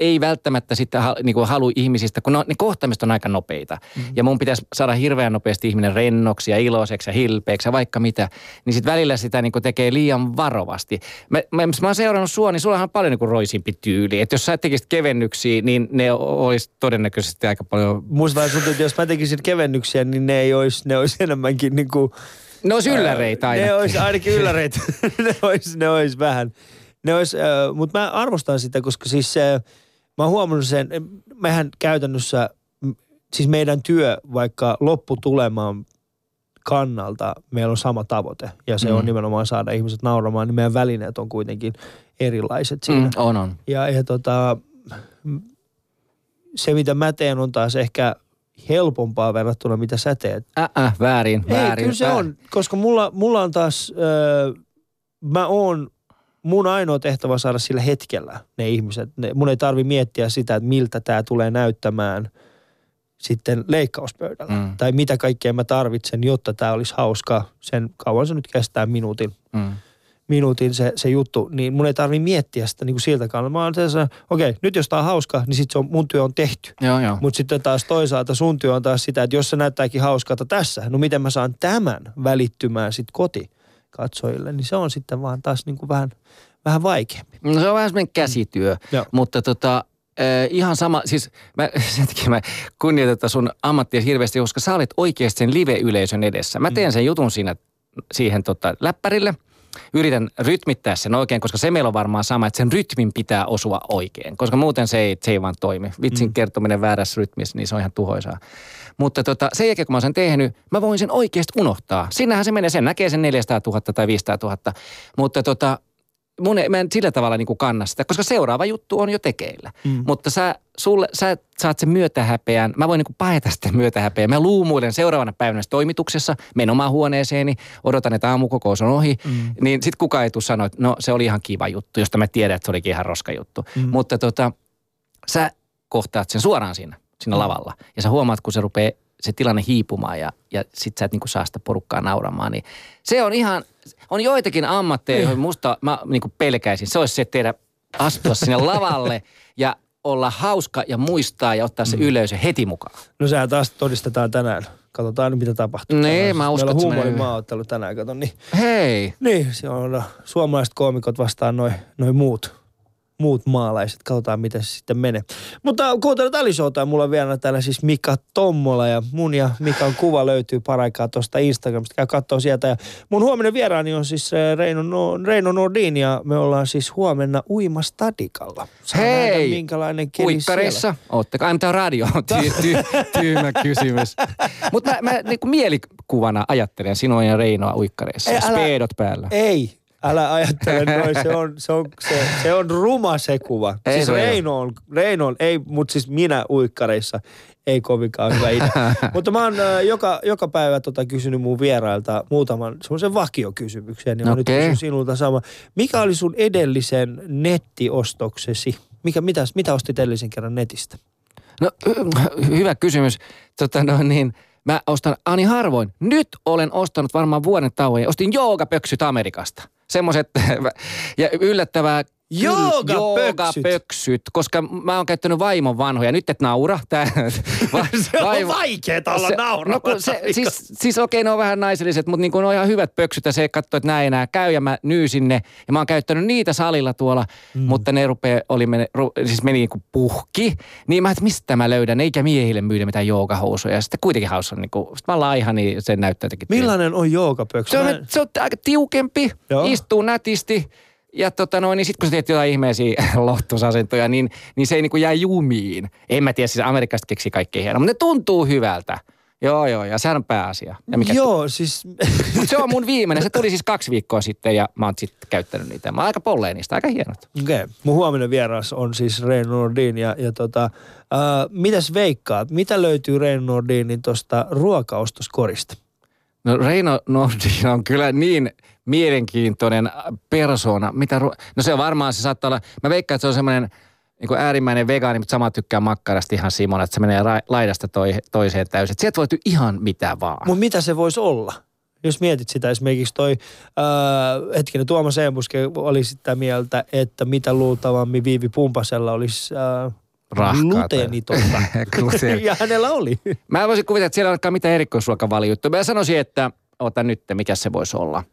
ei välttämättä sitten niin kuin halu ihmisistä, kun no, ne kohtaamiset on aika nopeita. Mm-hmm. Ja mun pitäisi saada hirveän nopeasti ihminen rennoksi ja iloiseksi ja hilpeäksi ja vaikka mitä. Niin sitten välillä sitä niin kuin tekee liian varovasti. Mä, mä, mä oon seurannut sua, niin sulla on paljon niin kuin roisimpi tyyli. Että jos sä tekisit kevennyksiä, niin ne olisi todennäköisesti aika paljon... Musta että jos mä tekisin kevennyksiä, niin ne ei olisi, ne olisi enemmänkin niin kuin... Ne olisi ylläreitä aina. Ne olisi ainakin ylläreitä. ne olisi, ne olisi vähän. Ne olisi, äh, mutta mä arvostan sitä, koska siis. Äh, mä oon huomannut sen, mehän käytännössä, siis meidän työ, vaikka lopputulemaan kannalta meillä on sama tavoite ja se mm. on nimenomaan saada ihmiset nauramaan, niin meidän välineet on kuitenkin erilaiset siinä. Mm, on, on. Ja, ja tota, se, mitä mä teen, on taas ehkä helpompaa verrattuna, mitä sä teet. Äh, väärin, väärin. Ei, kyllä se väärin. on, koska mulla, mulla on taas, äh, mä oon mun ainoa tehtävä on saada sillä hetkellä ne ihmiset. Ne, mun ei tarvi miettiä sitä, että miltä tämä tulee näyttämään sitten leikkauspöydällä. Mm. Tai mitä kaikkea mä tarvitsen, jotta tämä olisi hauska. Sen kauan se nyt kestää minuutin. Mm. Minuutin se, se juttu, niin mun ei tarvi miettiä sitä niin kuin siltä kannalta. Mä oon okei, okay, nyt jos tää on hauska, niin sit se on, mun työ on tehty. Mutta sitten taas toisaalta sun työ on taas sitä, että jos se näyttääkin hauskalta tässä, no miten mä saan tämän välittymään sitten koti katsojille, niin se on sitten vaan taas niin kuin vähän, vähän vaikeampi. No se on vähän semmoinen käsityö, mm. mutta tota, äh, ihan sama, siis mä, sen takia mä kunnioitan sun ammattia hirveästi, koska sä olet oikeasti sen live-yleisön edessä. Mä teen mm. sen jutun siinä, siihen tota, läppärille – yritän rytmittää sen oikein, koska se meillä on varmaan sama, että sen rytmin pitää osua oikein, koska muuten se ei, se ei vaan toimi. Vitsin mm. kertominen väärässä rytmissä, niin se on ihan tuhoisaa. Mutta tota, sen jälkeen, kun mä oon sen tehnyt, mä voin sen oikeasti unohtaa. Sinähän se menee, sen näkee sen 400 000 tai 500 000. Mutta tota, mun ei, mä en sillä tavalla niin kuin kanna sitä, koska seuraava juttu on jo tekeillä. Mm. Mutta sä, sulle, sä saat sen myötähäpeän, mä voin niin kuin paeta sitä myötähäpeän. Mä luumuilen seuraavana päivänä toimituksessa, menen omaan huoneeseeni, odotan, että aamukokous on ohi. Mm. Niin sit kukaan ei tule sanoa, että no se oli ihan kiva juttu, josta mä tiedän, että se olikin ihan roska juttu. Mm. Mutta tota, sä kohtaat sen suoraan siinä, siinä mm. lavalla. Ja sä huomaat, kun se rupeaa se tilanne hiipumaan ja, ja sit sä et niinku saa sitä porukkaa nauramaan. Niin se on ihan, on joitakin ammatteja, joihin musta mä niinku pelkäisin. Se olisi se, että tehdä astua sinne lavalle ja olla hauska ja muistaa ja ottaa se mm. yleisö heti mukaan. No sehän taas todistetaan tänään. Katsotaan mitä tapahtuu. Nee, mä uskon, Meillä on huumorin maaottelu tänään, kato. Niin, Hei. Niin, se on suomalaiset koomikot vastaan noin noi muut muut maalaiset. Katsotaan, miten se sitten menee. Mutta kuuntelut Alisouta ja mulla on vielä täällä siis Mika Tommola ja mun ja Mikan kuva löytyy paraikaa tuosta Instagramista. Käy katsoa sieltä. Ja mun huominen vieraani on siis eh, Reino, no, Reino Nordin ja me ollaan siis huomenna uimastadikalla. Saa Hei! nähdä, minkälainen keli Uikkareissa? siellä. Ootteko? Ai mitä radio on? Ty, ty, tyymä kysymys. Mutta mä, mä niin mielikuvana ajattelen sinua ja Reinoa uikkareissa. Ei, älä- Speedot päällä. Ei, älä ajattele noin. Se on, se on, se, se on ruma se kuva. Ei siis. Reino on, Reino on, ei, mutta siis minä uikkareissa ei kovinkaan hyvä idea. mutta mä oon äh, joka, joka päivä tota kysynyt mun vierailta muutaman semmoisen vakiokysymyksen. Niin mä nyt kysyn sinulta sama. Mikä oli sun edellisen nettiostoksesi? Mikä, mitä, mitä ostit edellisen kerran netistä? No hy- hyvä kysymys. Tota, no niin, mä ostan ani harvoin. Nyt olen ostanut varmaan vuoden tauon ja ostin joogapöksyt Amerikasta. Semmoiset, ja yllättävää, Joogapöksyt? joogapöksyt, koska mä oon käyttänyt vaimon vanhoja. Nyt et naura. Tää, va, Se on vaikeeta olla nauramatta, No, kun se, siis, siis okei, ne on vähän naiselliset, mutta niin ne on ihan hyvät pöksyt ja se katsoo, että näin enää käy ja mä nyysin ne. Ja mä oon käyttänyt niitä salilla tuolla, mm. mutta ne rupee, oli mene, ru, siis meni niin kuin puhki. Niin mä, että mistä mä löydän, eikä miehille myydä mitään joogahousuja. Ja sitten kuitenkin haussa, niin kuin, sit mä oon laiha, niin se näyttää jotenkin. Millainen on joogapöksy? Se on, se on aika tiukempi, Joo. istuu nätisti. Ja tota noin, niin sit kun sä teet jotain ihmeisiä lohtusasentoja, niin, niin se ei niinku jää jumiin. En mä tiedä, siis Amerikasta keksi kaikki hienoa, mutta ne tuntuu hyvältä. Joo, joo, ja sehän on pääasia. Ja mikä Joo, siis Mut se on mun viimeinen. Se tuli siis kaksi viikkoa sitten ja mä oon sitten käyttänyt niitä. Mä oon aika polleen niistä, aika hienot. Okei. Okay. Mun huominen vieras on siis Reino Nordin ja, ja tota, äh, mitäs veikkaat? Mitä löytyy Reino Nordinin tuosta ruokaostoskorista? No Reino Nordin on kyllä niin mielenkiintoinen persona. Mitä ru- no se on varmaan, se saattaa olla, mä veikkaan, että se on semmoinen niin äärimmäinen vegaani, mutta sama tykkää makkarasta ihan Simona, että se menee ra- laidasta toi, toiseen täysin. Sieltä voi ihan mitä vaan. Mutta mitä se voisi olla? Jos mietit sitä esimerkiksi toi, äh, hetkinen, Tuomas Eemuske oli sitä mieltä, että mitä luultavammin Viivi Pumpasella olisi tai- gluteenitonta. Ja hänellä oli. Mä voisin kuvitella, että siellä ei olekaan mitään erikoisruokavaliojuttuja. Mä sanoisin, että ota nyt, mikä se voisi olla.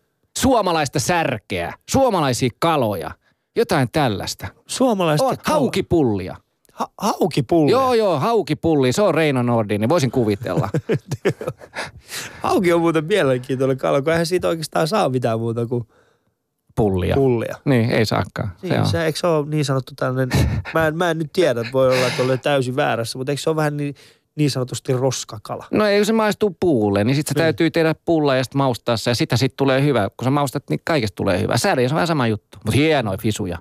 Suomalaista särkeä, suomalaisia kaloja, jotain tällaista. Suomalaista On, haukipullia. Ha- haukipulli. Joo, joo, haukipulli. Se on Reino Nordin, niin voisin kuvitella. Hauki on muuten mielenkiintoinen kalo, kun eihän siitä oikeastaan saa mitään muuta kuin Pullia. pullia. Niin, ei saakaan. Se Niin, on. se, eikö se ole niin sanottu tällainen, mä en, mä en nyt tiedä, että voi olla, että olen täysin väärässä, mutta eikö se ole vähän niin, niin sanotusti roskakala? No ei, jos se maistuu puulle, niin sitten se Niin. täytyy tehdä pulla ja sitten maustaa se. Ja sitä sitten tulee hyvä. Kun sä maustat, niin kaikesta tulee hyvä. Se on vähän sama juttu. Mutta hienoja fisuja.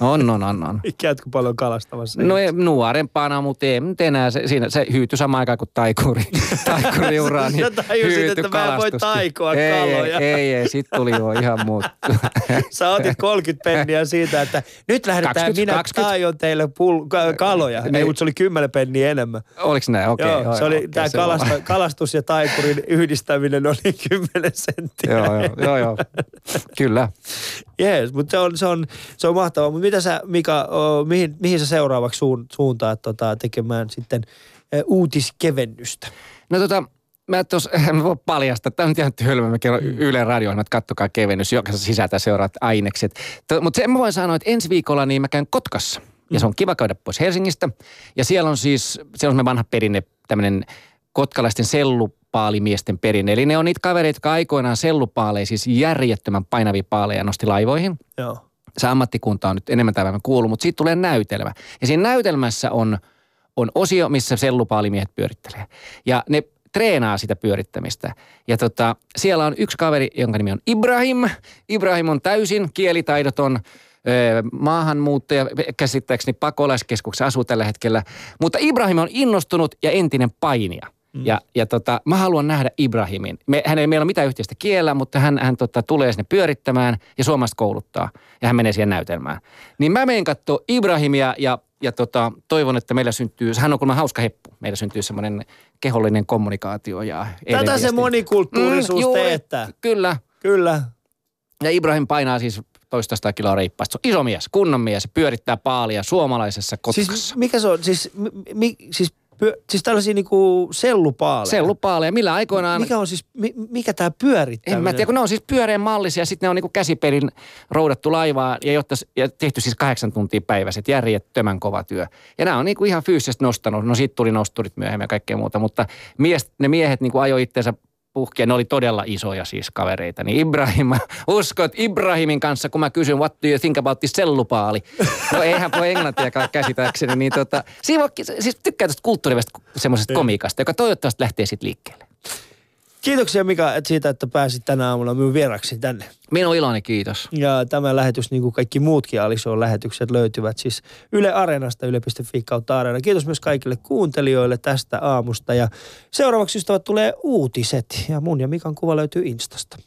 On, on, on, on. Käytkö paljon kalastamassa? No ei, nuorempana, mutta ei nyt enää. Se, siinä, se hyytyi samaan aikaan kuin taikuri. taikuri ura, niin Sä tajusit, että mä en voi taikoa ei, kaloja. Ei, ei, ei. Sitten tuli jo ihan muut. Sä otit 30 penniä siitä, että nyt lähdetään, 20, minä 20. taion teille pul- ka- kaloja. Ei, Niin. mutta se oli 10 penniä enemmän. Oliko näin? Okei. joo, se oli, okei, tämä kalasta, kalastus ja taikurin yhdistäminen oli 10 senttiä. joo, joo, joo, joo. Kyllä. Jees, mutta se on, se on, se on mahtavaa. Mutta mitä sä, Mika, o, mihin, mihin sä seuraavaksi suun, suuntaat tota, tekemään sitten ä, uutiskevennystä? No tota, mä tos, mä voin paljastaa, tämä on nyt ihan hölmö, mä kerron Yle Radio, että kattokaa kevennys, joka sisältää seuraavat ainekset. Mutta sen mä voin sanoa, että ensi viikolla niin mä käyn Kotkassa. Ja se on kiva käydä pois Helsingistä. Ja siellä on siis, siellä on semmoinen vanha perinne, tämmöinen kotkalaisten sellupaalimiesten perinne. Eli ne on niitä kavereita, jotka aikoinaan sellupaaleja, siis järjettömän painavia paaleja nosti laivoihin Joo. se ammattikunta on nyt enemmän tai vähemmän kuullut, mutta siitä tulee näytelmä. Ja siinä näytelmässä on, on osio, missä sellupaalimiehet pyörittelee. Ja ne treenaa sitä pyörittämistä. Ja tota, siellä on yksi kaveri, jonka nimi on Ibrahim. Ibrahim on täysin kielitaidoton maahanmuuttaja, käsittääkseni pakolaiskeskuksessa asuu tällä hetkellä. Mutta Ibrahim on innostunut ja entinen painija. Mm. Ja, ja tota, mä haluan nähdä Ibrahimin. Me, hän ei meillä ole mitään yhteistä kieltä, mutta hän, hän tota, tulee sinne pyörittämään ja suomasta kouluttaa. Ja hän menee siihen näytelmään. Niin mä menen katsoa Ibrahimia ja, ja tota, toivon, että meillä syntyy, hän on kuulemma hauska heppu. Meillä syntyy semmoinen kehollinen kommunikaatio. Ja Tätä se monikulttuurisuus juuri, teettää. Kyllä. Kyllä. Ja Ibrahim painaa siis toista kiloa reippaasti. Se on iso mies, kunnon mies, pyörittää paalia suomalaisessa kotkassa. Siis mikä se on? Siis, mi, mi, siis Pyö, siis tällaisia niinku sellupaaleja. Sellupaaleja. Millä aikoinaan... Mikä on siis, mi, mikä tämä pyörittäminen? En mä tiedä, kun ne on siis pyöreän mallisia, sitten ne on niinku käsipelin roudattu laivaa ja, jotta, ja tehty siis kahdeksan tuntia päivässä, järjettömän kova työ. Ja nämä on niinku ihan fyysisesti nostanut. No sitten tuli nosturit myöhemmin ja kaikkea muuta, mutta mies, ne miehet niinku ajoi itseensä puhki ja ne oli todella isoja siis kavereita. Niin Ibrahim, uskot Ibrahimin kanssa, kun mä kysyn, what do you think about this sellupaali? No eihän voi englantiakaan käsittääkseni. Niin tota, siis tykkää tästä kulttuurivesta semmoisesta komiikasta, joka toivottavasti lähtee sitten liikkeelle. Kiitoksia Mika että siitä, että pääsit tänä aamulla minun vieraksi tänne. Minun iloni, kiitos. Ja tämä lähetys, niin kuin kaikki muutkin Alison lähetykset, löytyvät siis Yle Areenasta, yle.fi kautta Areena. Kiitos myös kaikille kuuntelijoille tästä aamusta. Ja seuraavaksi ystävät tulee uutiset. Ja mun ja Mikan kuva löytyy Instasta.